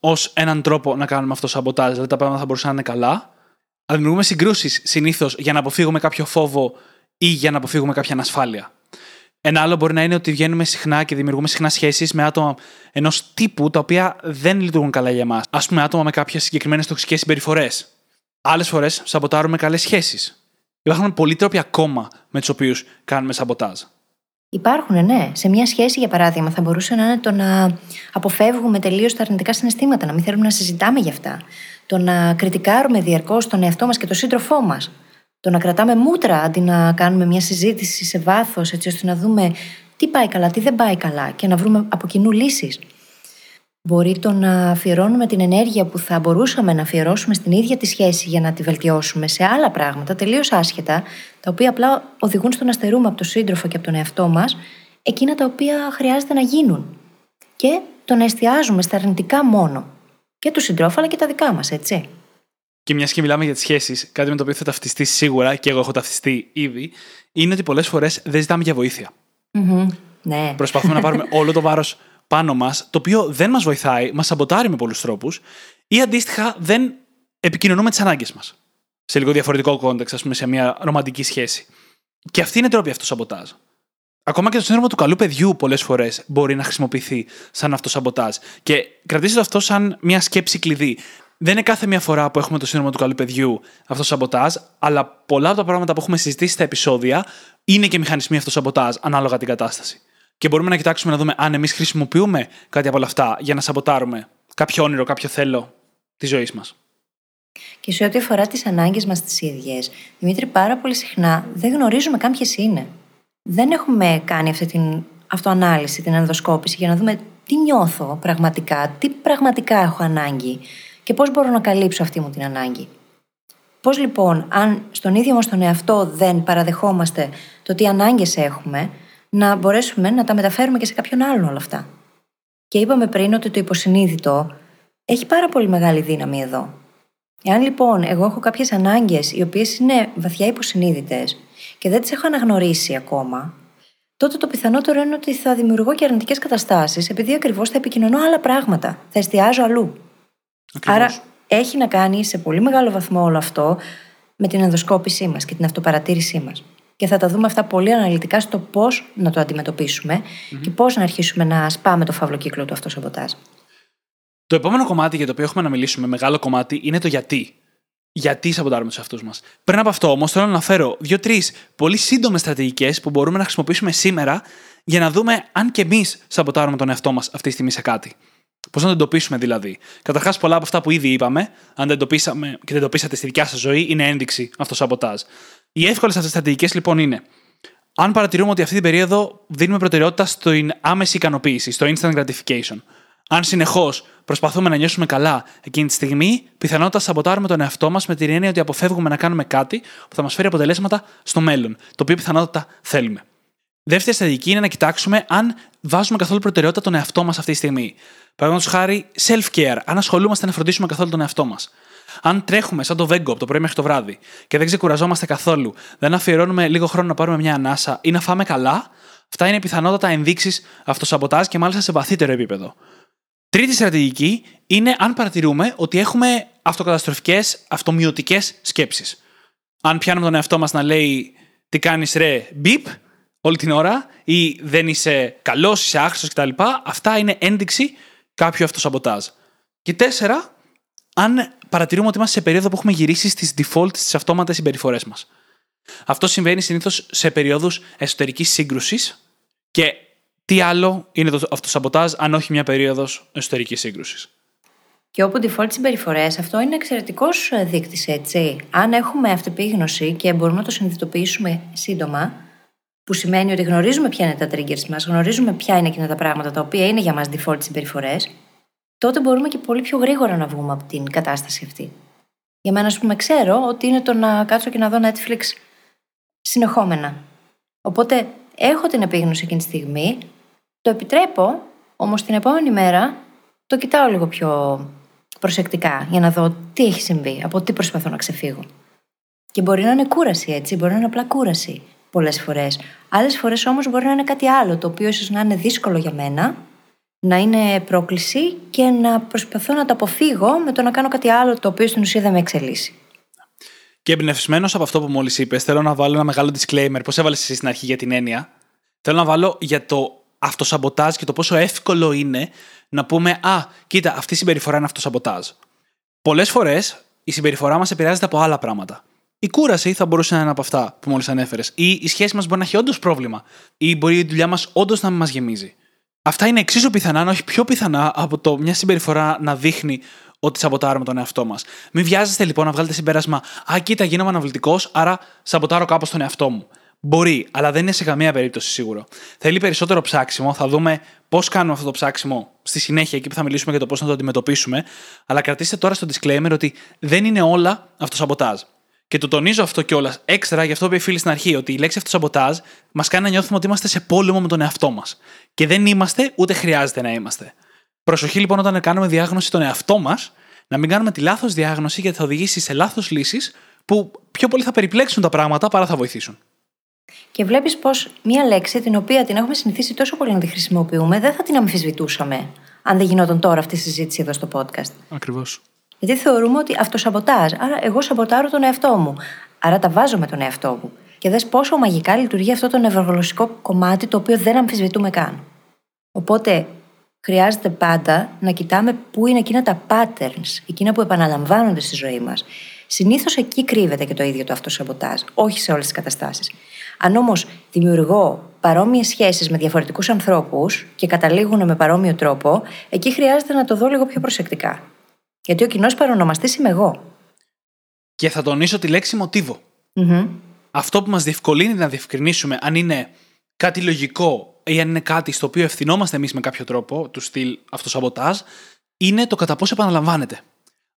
ως έναν τρόπο να κάνουμε αυτό σαμποτάζ. Δηλαδή τα πράγματα θα μπορούσαν να είναι καλά, αλλά δημιουργούμε συγκρούσεις συνήθως για να αποφύγουμε κάποιο φόβο ή για να αποφύγουμε κάποια ανασφάλεια. Ένα άλλο μπορεί να είναι ότι βγαίνουμε συχνά και δημιουργούμε συχνά σχέσεις με άτομα ενός τύπου τα οποία δεν λειτουργούν καλά για εμά. Α πούμε, άτομα με κάποιες συγκεκριμένες τοξικές συμπεριφορές. Άλλες φορές σαμποτάρουμε καλές σχέσεις. Υπάρχουν πολλοί τρόποι ακόμα με τους οποίους κάνουμε σαμποτάζ. Υπάρχουν, ναι. Σε μια σχέση, για παράδειγμα, θα μπορούσε να είναι το να αποφεύγουμε τελείως τα αρνητικά συναισθήματα, να μην θέλουμε να συζητάμε γι' αυτά. Το να κριτικάρουμε διαρκώς τον εαυτό μας και τον σύντροφό μας. Το να κρατάμε μούτρα αντί να κάνουμε μια συζήτηση σε βάθος, έτσι ώστε να δούμε τι πάει καλά, τι δεν πάει καλά και να βρούμε από κοινού λύσεις. Μπορεί το να αφιερώνουμε την ενέργεια που θα μπορούσαμε να αφιερώσουμε στην ίδια τη σχέση για να τη βελτιώσουμε σε άλλα πράγματα τελείως άσχετα, τα οποία απλά οδηγούν στο να στερούμε από τον σύντροφο και από τον εαυτό μας εκείνα τα οποία χρειάζεται να γίνουν. Και το να εστιάζουμε στα αρνητικά μόνο. Και του συντρόφου, αλλά και τα δικά μας, έτσι. Και μιας και μιλάμε για τις σχέσεις, κάτι με το οποίο θα ταυτιστεί σίγουρα και εγώ έχω ταυτιστεί ήδη, είναι ότι πολλές φορές δεν ζητάμε για βοήθεια. Μμμ. Ναι. Προσπαθούμε να πάρουμε [laughs] όλο το βάρος πάνω μας, το οποίο δεν μας βοηθάει, μας σαμποτάρει με πολλούς τρόπους, ή αντίστοιχα δεν επικοινωνούμε τις ανάγκες μας. Σε λίγο διαφορετικό context, ας πούμε, σε μια ρομαντική σχέση. Και αυτή είναι τρόποι αυτοσαμποτάζ. Ακόμα και το σύνδρομο του καλού παιδιού πολλές φορές μπορεί να χρησιμοποιηθεί σαν αυτοσαμποτάζ. Και κρατήστε το αυτό σαν μια σκέψη κλειδί. Δεν είναι κάθε μια φορά που έχουμε το σύνδρομο του καλού παιδιού αυτοσαμποτάζ, αλλά πολλά από τα πράγματα που έχουμε συζητήσει στα επεισόδια είναι και μηχανισμοί αυτοσαμποτάζ ανάλογα την κατάσταση. Και μπορούμε να κοιτάξουμε να δούμε αν εμείς χρησιμοποιούμε κάτι από όλα αυτά για να σαμποτάρουμε κάποιο όνειρο, κάποιο θέλω της ζωής μας. Και σε ό,τι αφορά τις ανάγκες μας τις ίδιες, Δημήτρη, πάρα πολύ συχνά δεν γνωρίζουμε καν ποιες είναι. Δεν έχουμε κάνει αυτή την αυτοανάλυση, την ενδοσκόπηση για να δούμε τι νιώθω πραγματικά, τι πραγματικά έχω ανάγκη και πώς μπορώ να καλύψω αυτή μου την ανάγκη. Πώς λοιπόν, αν στον ίδιο μας τον εαυτό δεν παραδεχόμαστε το τι ανάγκες έχουμε, να μπορέσουμε να τα μεταφέρουμε και σε κάποιον άλλον όλα αυτά. Και είπαμε πριν ότι το υποσυνείδητο έχει πάρα πολύ μεγάλη δύναμη εδώ. Εάν λοιπόν εγώ έχω κάποιες ανάγκες οι οποίες είναι βαθιά υποσυνείδητες και δεν τις έχω αναγνωρίσει ακόμα, τότε το πιθανότερο είναι ότι θα δημιουργώ και αρνητικές καταστάσεις επειδή ακριβώς θα επικοινωνώ άλλα πράγματα. Θα εστιάζω αλλού. Ακριβώς. Άρα έχει να κάνει σε πολύ μεγάλο βαθμό όλο αυτό με την ενδοσκόπησή μας και την αυτοπαρατήρησή μας. Και θα τα δούμε αυτά πολύ αναλυτικά στο πώς να το αντιμετωπισουμε και πώς να αρχίσουμε να σπάμε το φαύλο κύκλο του αυτοσαμποτάζ. Το επόμενο κομμάτι για το οποίο έχουμε να μιλήσουμε, μεγάλο κομμάτι, είναι το γιατί. Γιατί σαμποτάρουμε τους εαυτούς μας. Πριν από αυτό, όμως, θέλω να αναφέρω δύο-τρεις πολύ σύντομες στρατηγικές που μπορούμε να χρησιμοποιήσουμε σήμερα για να δούμε αν και εμείς σαμποτάρουμε τον εαυτό μας αυτή τη στιγμή σε κάτι. Πώς να το εντοπίσουμε δηλαδή. Καταρχάς, πολλά από αυτά που ήδη είπαμε, αν τα εντοπίσαμε και τα εντοπίσατε στη δικιά σας ζωή, είναι ένδειξη αυτοσαμποτάζ. Οι εύκολες αυτές στρατηγικές λοιπόν είναι αν παρατηρούμε ότι αυτή την περίοδο δίνουμε προτεραιότητα στην άμεση ικανοποίηση, στο instant gratification. Αν συνεχώς προσπαθούμε να νιώσουμε καλά εκείνη τη στιγμή, πιθανότατα σαμποτάρουμε τον εαυτό μας με την έννοια ότι αποφεύγουμε να κάνουμε κάτι που θα μας φέρει αποτελέσματα στο μέλλον, το οποίο πιθανότατα θέλουμε. Δεύτερη στρατηγική είναι να κοιτάξουμε αν βάζουμε καθόλου προτεραιότητα τον εαυτό μας αυτή τη στιγμή. Παραδείγματος χάρη, self-care, αν ασχολούμαστε να φροντίσουμε καθόλου τον εαυτό μας. Αν τρέχουμε σαν το βέγκο από το πρωί μέχρι το βράδυ και δεν ξεκουραζόμαστε καθόλου, δεν αφιερώνουμε λίγο χρόνο να πάρουμε μια ανάσα ή να φάμε καλά, αυτά είναι πιθανότατα ενδείξεις αυτοσαμποτάζ και μάλιστα σε βαθύτερο επίπεδο. Τρίτη στρατηγική είναι αν παρατηρούμε ότι έχουμε αυτοκαταστροφικές, αυτομοιωτικές σκέψεις. Αν πιάνουμε τον εαυτό μας να λέει Τι κάνεις ρε, μπιπ, όλη την ώρα, ή δεν είσαι καλός, είσαι άχρηστο κτλ., αυτά είναι ένδειξη κάποιου αυτοσαμποτάζ. Και τέσσερα, αν παρατηρούμε ότι είμαστε σε περίοδο που έχουμε γυρίσει στις default, στις αυτόματες συμπεριφορές μας. Αυτό συμβαίνει συνήθως σε περίοδους εσωτερικής σύγκρουσης και τι άλλο είναι το αυτοσαμποτάζ αν όχι μια περίοδος εσωτερικής σύγκρουσης. Και όπου default συμπεριφορές, αυτό είναι εξαιρετικός δείκτης, έτσι. Αν έχουμε αυτεπίγνωση και μπορούμε να το συνειδητοποιήσουμε σύντομα, που σημαίνει ότι γνωρίζουμε ποια είναι τα triggers μας, γνωρίζουμε ποια είναι εκείνα τα πράγματα τα οποία είναι για μας default συμπεριφορές, τότε μπορούμε και πολύ πιο γρήγορα να βγούμε από την κατάσταση αυτή. Για μένα, ας πούμε, ξέρω ότι είναι το να κάτσω και να δω Netflix συνεχόμενα. Οπότε έχω την επίγνωση εκείνη τη στιγμή, το επιτρέπω, όμως την επόμενη μέρα το κοιτάω λίγο πιο προσεκτικά για να δω τι έχει συμβεί, από τι προσπαθώ να ξεφύγω. Και μπορεί να είναι κούραση, έτσι, μπορεί να είναι απλά κούραση πολλές φορές. Άλλες φορές όμως μπορεί να είναι κάτι άλλο, το οποίο ίσως να είναι δύσκολο για μένα, να είναι πρόκληση και να προσπαθώ να το αποφύγω με το να κάνω κάτι άλλο, το οποίο στην ουσία δεν με εξελίσσει. Και εμπνευσμένος από αυτό που μόλις είπες, θέλω να βάλω ένα μεγάλο disclaimer. Πώς έβαλες εσύ στην αρχή για την έννοια; Θέλω να βάλω για το αυτοσαμποτάζ και το πόσο εύκολο είναι να πούμε Α, κοίτα, αυτή η συμπεριφορά είναι αυτοσαμποτάζ. Πολλές φορές η συμπεριφορά μας επηρεάζεται από άλλα πράγματα. Η κούραση θα μπορούσε να είναι από αυτά που μόλις ανέφερες. Ή η σχέση μας μπορεί να έχει όντως πρόβλημα. Ή μπορεί η δουλειά μας όντως να μην μας γεμίζει. Αυτά είναι εξίσου πιθανά, αν όχι πιο πιθανά, από το μια συμπεριφορά να δείχνει ότι σαμποτάρουμε τον εαυτό μας. Μην βιάζεστε λοιπόν να βγάλετε συμπέρασμα Α, κοίτα, γίνομαι αναβλητικός, άρα σαμποτάρω κάπως τον εαυτό μου. Μπορεί, αλλά δεν είναι σε καμία περίπτωση σίγουρο. Θέλει περισσότερο ψάξιμο. Θα δούμε πώς κάνουμε αυτό το ψάξιμο στη συνέχεια, εκεί που θα μιλήσουμε για το πώς να το αντιμετωπίσουμε. Αλλά κρατήστε τώρα στο disclaimer ότι δεν είναι όλα αυτοσαμποτάζ. Και το τονίζω αυτό κιόλας έξτρα, γι' αυτό που είπε φίλη στην αρχή, ότι η λέξη αυτοσαμποτάζ μας κάνει να νιώθουμε ότι είμαστε σε πόλεμο με τον εαυτό μας. Και δεν είμαστε, ούτε χρειάζεται να είμαστε. Προσοχή λοιπόν όταν κάνουμε διάγνωση τον εαυτό μας, να μην κάνουμε τη λάθος διάγνωση γιατί θα οδηγήσει σε λάθος λύσεις που πιο πολύ θα περιπλέξουν τα πράγματα παρά θα βοηθήσουν. Και βλέπεις πως μία λέξη την οποία την έχουμε συνηθίσει τόσο πολύ να τη χρησιμοποιούμε, δεν θα την αμφισβητούσαμε αν δεν γινόταν τώρα αυτή η συζήτηση εδώ στο podcast. Ακριβώς. Γιατί θεωρούμε ότι αυτό σαμποτάζ. Άρα, εγώ σαμποτάρω τον εαυτό μου. Άρα, τα βάζω με τον εαυτό μου. Και δες πόσο μαγικά λειτουργεί αυτό το νευρογλωσσικό κομμάτι το οποίο δεν αμφισβητούμε καν. Οπότε, χρειάζεται πάντα να κοιτάμε πού είναι εκείνα τα patterns, εκείνα που επαναλαμβάνονται στη ζωή μας. Συνήθως εκεί κρύβεται και το ίδιο το αυτοσαμποτάζ, όχι σε όλες τις καταστάσεις. Αν όμως δημιουργώ παρόμοιες σχέσεις με διαφορετικούς ανθρώπους και καταλήγουν με παρόμοιο τρόπο, εκεί χρειάζεται να το δω λίγο πιο προσεκτικά. Γιατί ο κοινός παρονομαστής είμαι εγώ. Και θα τονίσω τη λέξη μοτίβο. Mm-hmm. Αυτό που μας διευκολύνει να διευκρινίσουμε αν είναι κάτι λογικό ή αν είναι κάτι στο οποίο ευθυνόμαστε εμείς με κάποιο τρόπο, του στυλ αυτοσαμποτάζ, είναι το κατά πόσο επαναλαμβάνεται.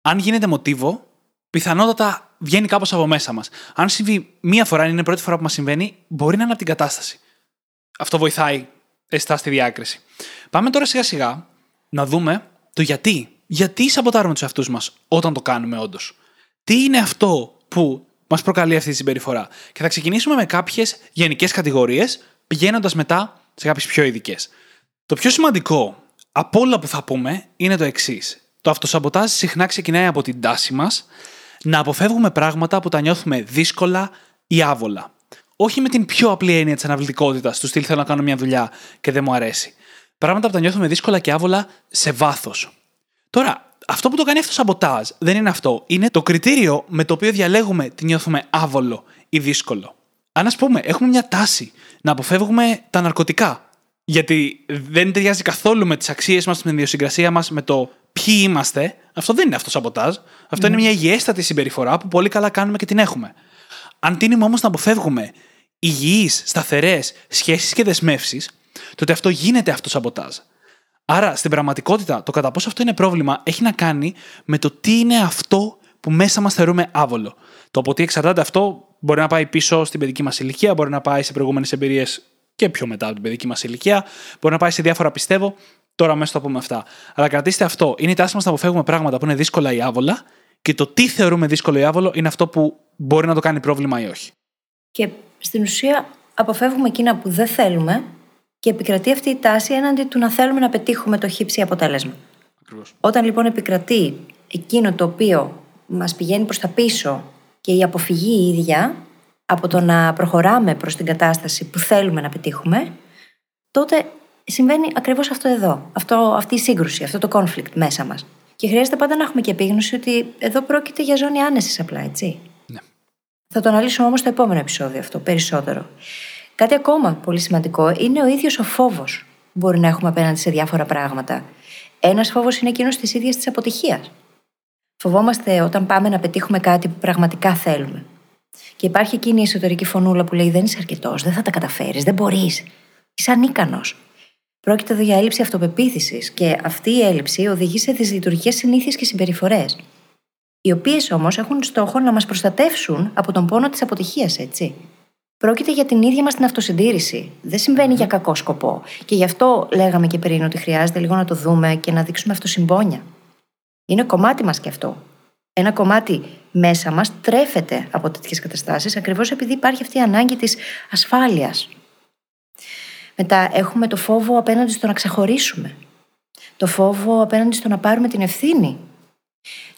Αν γίνεται μοτίβο, πιθανότατα βγαίνει κάπως από μέσα μας. Αν συμβεί μία φορά, αν είναι η πρώτη φορά που μας συμβαίνει, μπορεί να είναι από την κατάσταση. Αυτό βοηθάει αισθητά στη διάκριση. Πάμε τώρα σιγά σιγά να δούμε το γιατί. Γιατί σαμποτάρουμε τους εαυτούς μας όταν το κάνουμε όντως; Τι είναι αυτό που μας προκαλεί αυτή τη συμπεριφορά; Και θα ξεκινήσουμε με κάποιες γενικές κατηγορίες, πηγαίνοντας μετά σε κάποιες πιο ειδικές. Το πιο σημαντικό από όλα που θα πούμε είναι το εξής. Το αυτοσαμποτάζ συχνά ξεκινάει από την τάση μας να αποφεύγουμε πράγματα που τα νιώθουμε δύσκολα ή άβολα. Όχι με την πιο απλή έννοια της αναβλητικότητας, του στυλ θέλω να κάνω μια δουλειά και δεν μου αρέσει. Πράγματα που τα νιώθουμε δύσκολα και άβολα σε βάθος. Τώρα, αυτό που το κάνει αυτό σαμποτάζ δεν είναι αυτό. Είναι το κριτήριο με το οποίο διαλέγουμε τι νιώθουμε άβολο ή δύσκολο. Αν ας πούμε, έχουμε μια τάση να αποφεύγουμε τα ναρκωτικά. Γιατί δεν ταιριάζει καθόλου με τις αξίες μας, με την ιδιοσυγκρασία μας, με το ποιοι είμαστε. Αυτό δεν είναι αυτό σαμποτάζ. Αυτό είναι μια υγιέστατη συμπεριφορά που πολύ καλά κάνουμε και την έχουμε. Αν τίνουμε όμως να αποφεύγουμε υγιείς, σταθερές σχέσεις και δεσμεύσεις, τότε αυτό γίνεται αυτό σαμποτάζ. Άρα, στην πραγματικότητα, το κατά πόσο αυτό είναι πρόβλημα έχει να κάνει με το τι είναι αυτό που μέσα μας θεωρούμε άβολο. Το από τι εξαρτάται αυτό μπορεί να πάει πίσω στην παιδική μας ηλικία, μπορεί να πάει σε προηγούμενες εμπειρίες και πιο μετά από την παιδική μας ηλικία, μπορεί να πάει σε διάφορα πιστεύω. Τώρα μέσα θα πούμε αυτά. Αλλά κρατήστε αυτό. Είναι η τάση μας να αποφεύγουμε πράγματα που είναι δύσκολα ή άβολα και το τι θεωρούμε δύσκολο ή άβολο είναι αυτό που μπορεί να το κάνει πρόβλημα ή όχι. Και στην ουσία αποφεύγουμε εκείνα που δεν θέλουμε και επικρατεί αυτή η τάση έναντι του να θέλουμε να πετύχουμε το χύψη αποτέλεσμα. Ακριβώς. Όταν λοιπόν επικρατεί εκείνο το οποίο μας πηγαίνει προς τα πίσω και η αποφυγή η ίδια από το να προχωράμε προς την κατάσταση που θέλουμε να πετύχουμε, τότε συμβαίνει ακριβώς αυτό εδώ, αυτό, αυτή η σύγκρουση, αυτό το conflict μέσα μας. Και χρειάζεται πάντα να έχουμε και επίγνωση ότι εδώ πρόκειται για ζώνη άνεσης απλά, έτσι. Ναι. Θα το αναλύσουμε όμως στο επόμενο επεισόδιο αυτό περισσότερο. Κάτι ακόμα πολύ σημαντικό είναι ο ίδιος ο φόβος που μπορεί να έχουμε απέναντι σε διάφορα πράγματα. Ένας φόβος είναι εκείνος της ίδιας της αποτυχίας. Φοβόμαστε όταν πάμε να πετύχουμε κάτι που πραγματικά θέλουμε. Και υπάρχει εκείνη η εσωτερική φωνούλα που λέει: Δεν είσαι αρκετός, δεν θα τα καταφέρεις, δεν μπορείς. Είσαι ανίκανος. Πρόκειται εδώ για έλλειψη αυτοπεποίθησης και αυτή η έλλειψη οδηγεί σε δυσλειτουργικέ συνήθειες και συμπεριφορές. Οι οποίες όμως έχουν στόχο να μας προστατεύσουν από τον πόνο της αποτυχίας, έτσι. Πρόκειται για την ίδια μας την αυτοσυντήρηση. Δεν συμβαίνει για κακό σκοπό. Και γι' αυτό λέγαμε και πριν ότι χρειάζεται λίγο να το δούμε και να δείξουμε αυτοσυμπόνια. Είναι κομμάτι μας και αυτό. Ένα κομμάτι μέσα μας τρέφεται από τέτοιες καταστάσεις ακριβώς επειδή υπάρχει αυτή η ανάγκη της ασφάλειας. Μετά έχουμε το φόβο απέναντι στο να ξεχωρίσουμε. Το φόβο απέναντι στο να πάρουμε την ευθύνη.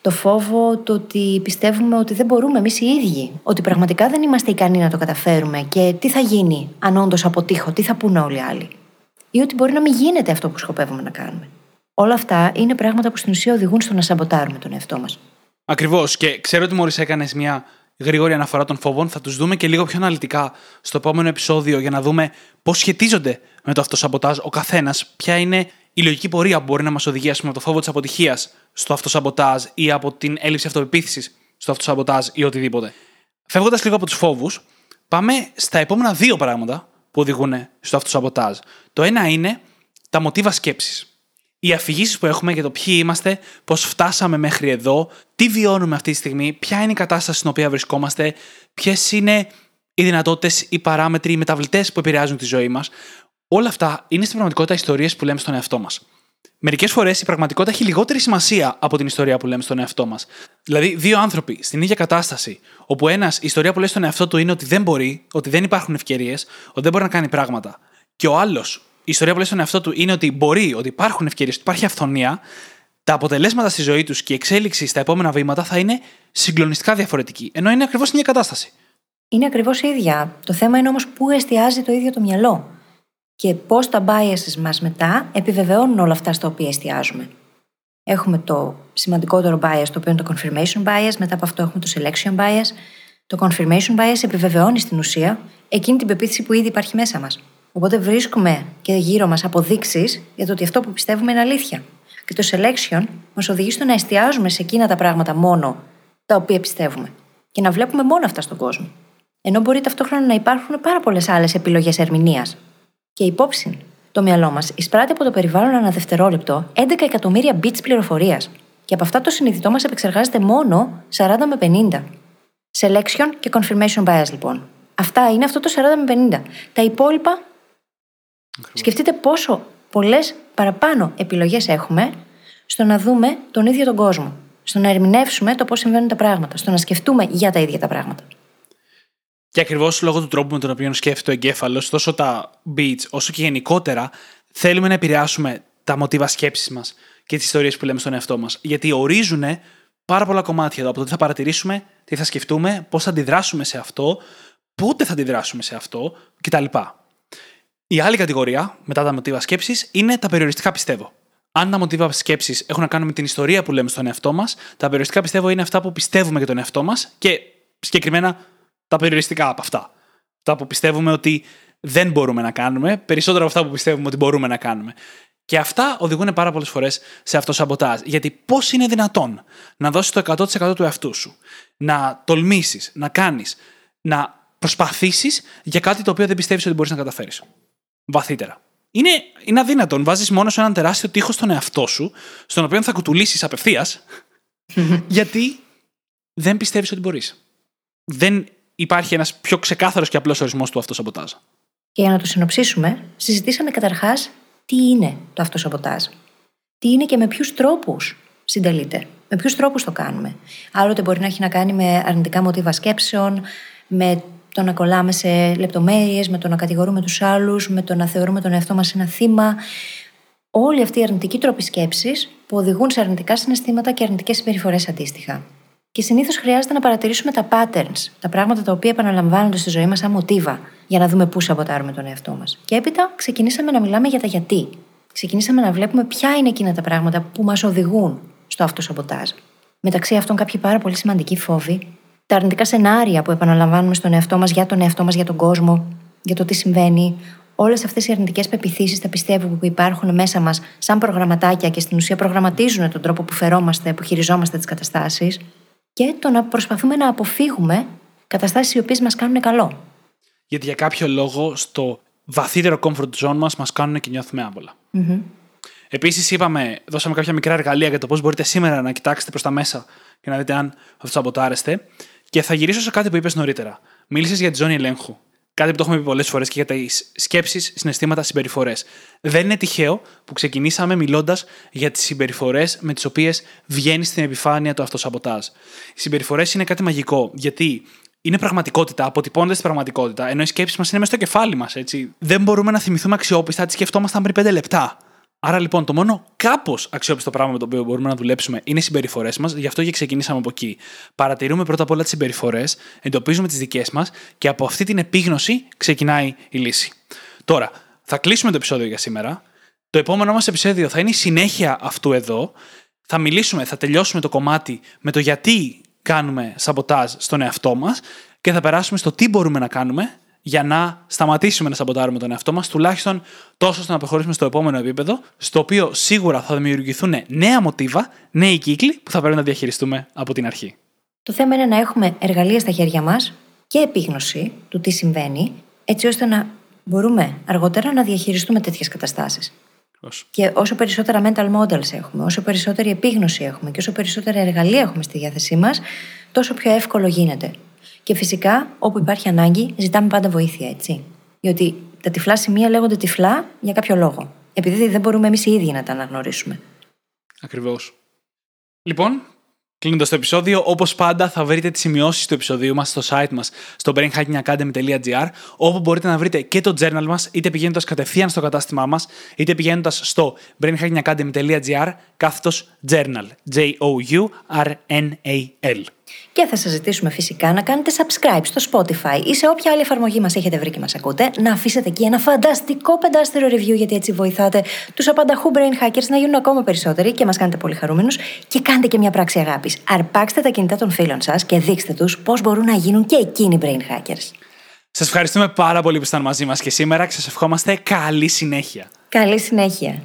Το φόβο το ότι πιστεύουμε ότι δεν μπορούμε εμείς οι ίδιοι. Ότι πραγματικά δεν είμαστε ικανοί να το καταφέρουμε και τι θα γίνει αν όντως αποτύχω, τι θα πούνε όλοι οι άλλοι. Ή ότι μπορεί να μην γίνεται αυτό που σκοπεύουμε να κάνουμε. Όλα αυτά είναι πράγματα που στην ουσία οδηγούν στο να σαμποτάρουμε τον εαυτό μας. Ακριβώς. Και ξέρω ότι μόλις έκανες μια γρήγορη αναφορά των φόβων. Θα τους δούμε και λίγο πιο αναλυτικά στο επόμενο επεισόδιο για να δούμε πώς σχετίζονται με το αυτοσαμποτάζ ο καθένας, ποια είναι η λογική πορεία που μπορεί να μας οδηγεί, από το φόβο της αποτυχίας στο αυτοσαμποτάζ ή από την έλλειψη αυτοπεποίθησης στο αυτοσαμποτάζ ή οτιδήποτε. Φεύγοντας λίγο από τους φόβους, πάμε στα επόμενα δύο πράγματα που οδηγούν στο αυτοσαμποτάζ. Το ένα είναι τα μοτίβα σκέψης οι αφηγήσεις που έχουμε για το ποιοι είμαστε, πώς φτάσαμε μέχρι εδώ, τι βιώνουμε αυτή τη στιγμή, ποια είναι η κατάσταση στην οποία βρισκόμαστε, ποιες είναι οι δυνατότητες, οι παράμετροι, οι μεταβλητές που επηρεάζουν τη ζωή μας. Όλα αυτά είναι στην πραγματικότητα ιστορίες που λέμε στον εαυτό μας. Μερικές φορές η πραγματικότητα έχει λιγότερη σημασία από την ιστορία που λέμε στον εαυτό μας. Δηλαδή, δύο άνθρωποι στην ίδια κατάσταση, όπου ένας η ιστορία που λέει στον εαυτό του είναι ότι δεν μπορεί, ότι δεν υπάρχουν ευκαιρίες, ότι δεν μπορεί να κάνει πράγματα, και ο άλλος η ιστορία που λέει στον εαυτό του είναι ότι μπορεί, ότι υπάρχουν ευκαιρίες, ότι υπάρχει αυθονία, τα αποτελέσματα στη ζωή τους και η εξέλιξη στα επόμενα βήματα θα είναι συγκλονιστικά διαφορετική. Ενώ είναι ακριβώς την ίδια κατάσταση. Είναι ακριβώς ίδια. Το θέμα είναι όμως πού εστιάζει το ίδιο το μυαλό. Και πώς τα biases μας μετά επιβεβαιώνουν όλα αυτά στα οποία εστιάζουμε. Έχουμε το σημαντικότερο bias, το οποίο είναι το confirmation bias, μετά από αυτό έχουμε το selection bias. Το confirmation bias επιβεβαιώνει στην ουσία εκείνη την πεποίθηση που ήδη υπάρχει μέσα μας Οπότε βρίσκουμε και γύρω μας αποδείξεις για το ότι αυτό που πιστεύουμε είναι αλήθεια. Και το selection μας οδηγεί στο να εστιάζουμε σε εκείνα τα πράγματα μόνο τα οποία πιστεύουμε και να βλέπουμε μόνο αυτά στον κόσμο. Ενώ μπορεί ταυτόχρονα να υπάρχουν πάρα πολλές άλλες επιλογές ερμηνείας. Και υπόψη, το μυαλό μας εισπράττει από το περιβάλλον ένα δευτερόλεπτο 11 εκατομμύρια bits πληροφορίας. Και από αυτά το συνειδητό μας επεξεργάζεται μόνο 40 με 50. Selection και confirmation bias λοιπόν. Αυτά είναι αυτό το 40 με 50. Τα υπόλοιπα. Σκεφτείτε πόσο πολλές παραπάνω επιλογές έχουμε στο να δούμε τον ίδιο τον κόσμο. Στο να ερμηνεύσουμε το πώς συμβαίνουν τα πράγματα. Στο να σκεφτούμε για τα ίδια τα πράγματα. Και ακριβώς λόγω του τρόπου με τον οποίο σκέφτεται ο εγκέφαλος, τόσο τα beats όσο και γενικότερα, θέλουμε να επηρεάσουμε τα μοτίβα σκέψης μας και τις ιστορίες που λέμε στον εαυτό μας. Γιατί ορίζουν πάρα πολλά κομμάτια εδώ από το τι θα παρατηρήσουμε, τι θα σκεφτούμε, πώς θα αντιδράσουμε σε αυτό, πότε θα αντιδράσουμε σε αυτό κτλ. Η άλλη κατηγορία, μετά τα μοτίβα σκέψης, είναι τα περιοριστικά πιστεύω. Αν τα μοτίβα σκέψης έχουν να κάνουν με την ιστορία που λέμε στον εαυτό μας, τα περιοριστικά πιστεύω είναι αυτά που πιστεύουμε για τον εαυτό μας και συγκεκριμένα τα περιοριστικά από αυτά. Τα που πιστεύουμε ότι δεν μπορούμε να κάνουμε, περισσότερα από αυτά που πιστεύουμε ότι μπορούμε να κάνουμε. Και αυτά οδηγούν πάρα πολλές φορές σε αυτό σαμποτάζ. Γιατί πώς είναι δυνατόν να δώσεις το 100% του εαυτού σου, να τολμήσεις, να κάνεις, να προσπαθήσεις για κάτι το οποίο δεν πιστεύεις ότι μπορείς να καταφέρεις. Βαθύτερα. Είναι, είναι αδύνατον. Βάζεις μόνο σε έναν τεράστιο τείχος στον εαυτό σου, στον οποίο θα κουτουλήσεις απευθείας, γιατί δεν πιστεύεις ότι μπορείς. Δεν υπάρχει ένας πιο ξεκάθαρος και απλός ορισμός του αυτοσαμποτάζ. Και για να το συνοψίσουμε, συζητήσαμε καταρχάς τι είναι το αυτοσαμποτάζ. Τι είναι και με ποιους τρόπους συντελείται. Με ποιους τρόπους το κάνουμε. Άλλοτε μπορεί να έχει να κάνει με αρνητικά μοτίβα σκέψεων, με το να κολλάμε σε λεπτομέρειες, με το να κατηγορούμε τους άλλους, με το να θεωρούμε τον εαυτό μας ένα θύμα. Όλοι αυτοί οι αρνητικοί τρόποι σκέψης που οδηγούν σε αρνητικά συναισθήματα και αρνητικές συμπεριφορές αντίστοιχα. Και συνήθως χρειάζεται να παρατηρήσουμε τα patterns, τα πράγματα τα οποία επαναλαμβάνονται στη ζωή μας σαν μοτίβα, για να δούμε πού σαμποτάρουμε τον εαυτό μας. Και έπειτα ξεκινήσαμε να μιλάμε για τα γιατί. Ξεκινήσαμε να βλέπουμε ποια είναι εκείνα τα πράγματα που μας οδηγούν στο αυτοσαμποτάζ. Μεταξύ αυτών, κάποιοι πάρα πολύ σημαντικοί φόβοι, τα αρνητικά σενάρια που επαναλαμβάνουμε στον εαυτό μας για τον εαυτό μας, για τον κόσμο, για το τι συμβαίνει, όλες αυτές οι αρνητικές πεπιθήσεις, τα πιστεύω που υπάρχουν μέσα μας σαν προγραμματάκια και στην ουσία προγραμματίζουν τον τρόπο που φερόμαστε, που χειριζόμαστε τις καταστάσεις, και το να προσπαθούμε να αποφύγουμε καταστάσεις οι οποίες μας κάνουν καλό. Γιατί για κάποιο λόγο στο βαθύτερο comfort zone μας μας κάνουν και νιώθουμε άβολα. Mm-hmm. Επίσης, είπαμε, δώσαμε κάποια μικρά εργαλεία για το πώς μπορείτε σήμερα να κοιτάξετε προς τα μέσα και να δείτε αν αυτοσαμποτάρεστε. Και θα γυρίσω σε κάτι που είπες νωρίτερα. Μίλησες για τη ζώνη ελέγχου. Κάτι που το έχουμε πει πολλές φορές και για τις σκέψεις, συναισθήματα, συμπεριφορές. Δεν είναι τυχαίο που ξεκινήσαμε μιλώντας για τις συμπεριφορές με τις οποίες βγαίνει στην επιφάνεια το αυτοσαμποτάζ. Οι συμπεριφορές είναι κάτι μαγικό, γιατί είναι πραγματικότητα, αποτυπώνται στην πραγματικότητα, ενώ οι σκέψεις μας είναι μέσα στο κεφάλι μας. Δεν μπορούμε να θυμηθούμε αξιόπιστα τι σκεφτόμασταν πριν 5 λεπτά. Άρα λοιπόν το μόνο κάπως αξιόπιστο πράγμα με το οποίο μπορούμε να δουλέψουμε είναι οι συμπεριφορές μας, γι' αυτό και ξεκινήσαμε από εκεί. Παρατηρούμε πρώτα απ' όλα τις συμπεριφορές, εντοπίζουμε τις δικές μας και από αυτή την επίγνωση ξεκινάει η λύση. Τώρα, θα κλείσουμε το επεισόδιο για σήμερα. Το επόμενο μας επεισόδιο θα είναι η συνέχεια αυτού εδώ. Θα μιλήσουμε, θα τελειώσουμε το κομμάτι με το γιατί κάνουμε σαμποτάζ στον εαυτό μας και θα περάσουμε στο τι μπορούμε να κάνουμε για να σταματήσουμε να σαμποτάρουμε τον εαυτό μας, τουλάχιστον τόσο ώστε να προχωρήσουμε στο επόμενο επίπεδο, στο οποίο σίγουρα θα δημιουργηθούν νέα μοτίβα, νέοι κύκλοι που θα πρέπει να διαχειριστούμε από την αρχή. Το θέμα είναι να έχουμε εργαλεία στα χέρια μας και επίγνωση του τι συμβαίνει, έτσι ώστε να μπορούμε αργότερα να διαχειριστούμε τέτοιες καταστάσεις. Και όσο περισσότερα mental models έχουμε, όσο περισσότερη επίγνωση έχουμε και όσο περισσότερα εργαλεία έχουμε στη διάθεσή μας, τόσο πιο εύκολο γίνεται και φυσικά, όπου υπάρχει ανάγκη, ζητάμε πάντα βοήθεια, έτσι. Διότι τα τυφλά σημεία λέγονται τυφλά για κάποιο λόγο. Επειδή δεν μπορούμε εμείς οι ίδιοι να τα αναγνωρίσουμε. Ακριβώς. Λοιπόν, κλείνοντας το επεισόδιο, όπως πάντα θα βρείτε τις σημειώσεις του επεισοδίου μας στο site μας, στο brainhackingacademy.gr, όπου μπορείτε να βρείτε και το journal μας, είτε πηγαίνοντας κατευθείαν στο κατάστημά μας, είτε πηγαίνοντας στο brainhackingacademy.gr κάθετος journal. J-O-U-R-N-A-L. Και θα σας ζητήσουμε φυσικά να κάνετε subscribe στο Spotify ή σε όποια άλλη εφαρμογή μας έχετε βρει και μας ακούτε, να αφήσετε εκεί ένα φανταστικό πεντάστερο review, γιατί έτσι βοηθάτε τους απανταχού brain hackers να γίνουν ακόμα περισσότεροι και μας κάνετε πολύ χαρούμενους. Και κάντε και μια πράξη αγάπης. Αρπάξτε τα κινητά των φίλων σας και δείξτε τους πώς μπορούν να γίνουν και εκείνοι brain hackers. Σας ευχαριστούμε πάρα πολύ που ήσασταν μαζί μας και σήμερα και σας ευχόμαστε καλή συνέχεια. Καλή συνέχεια.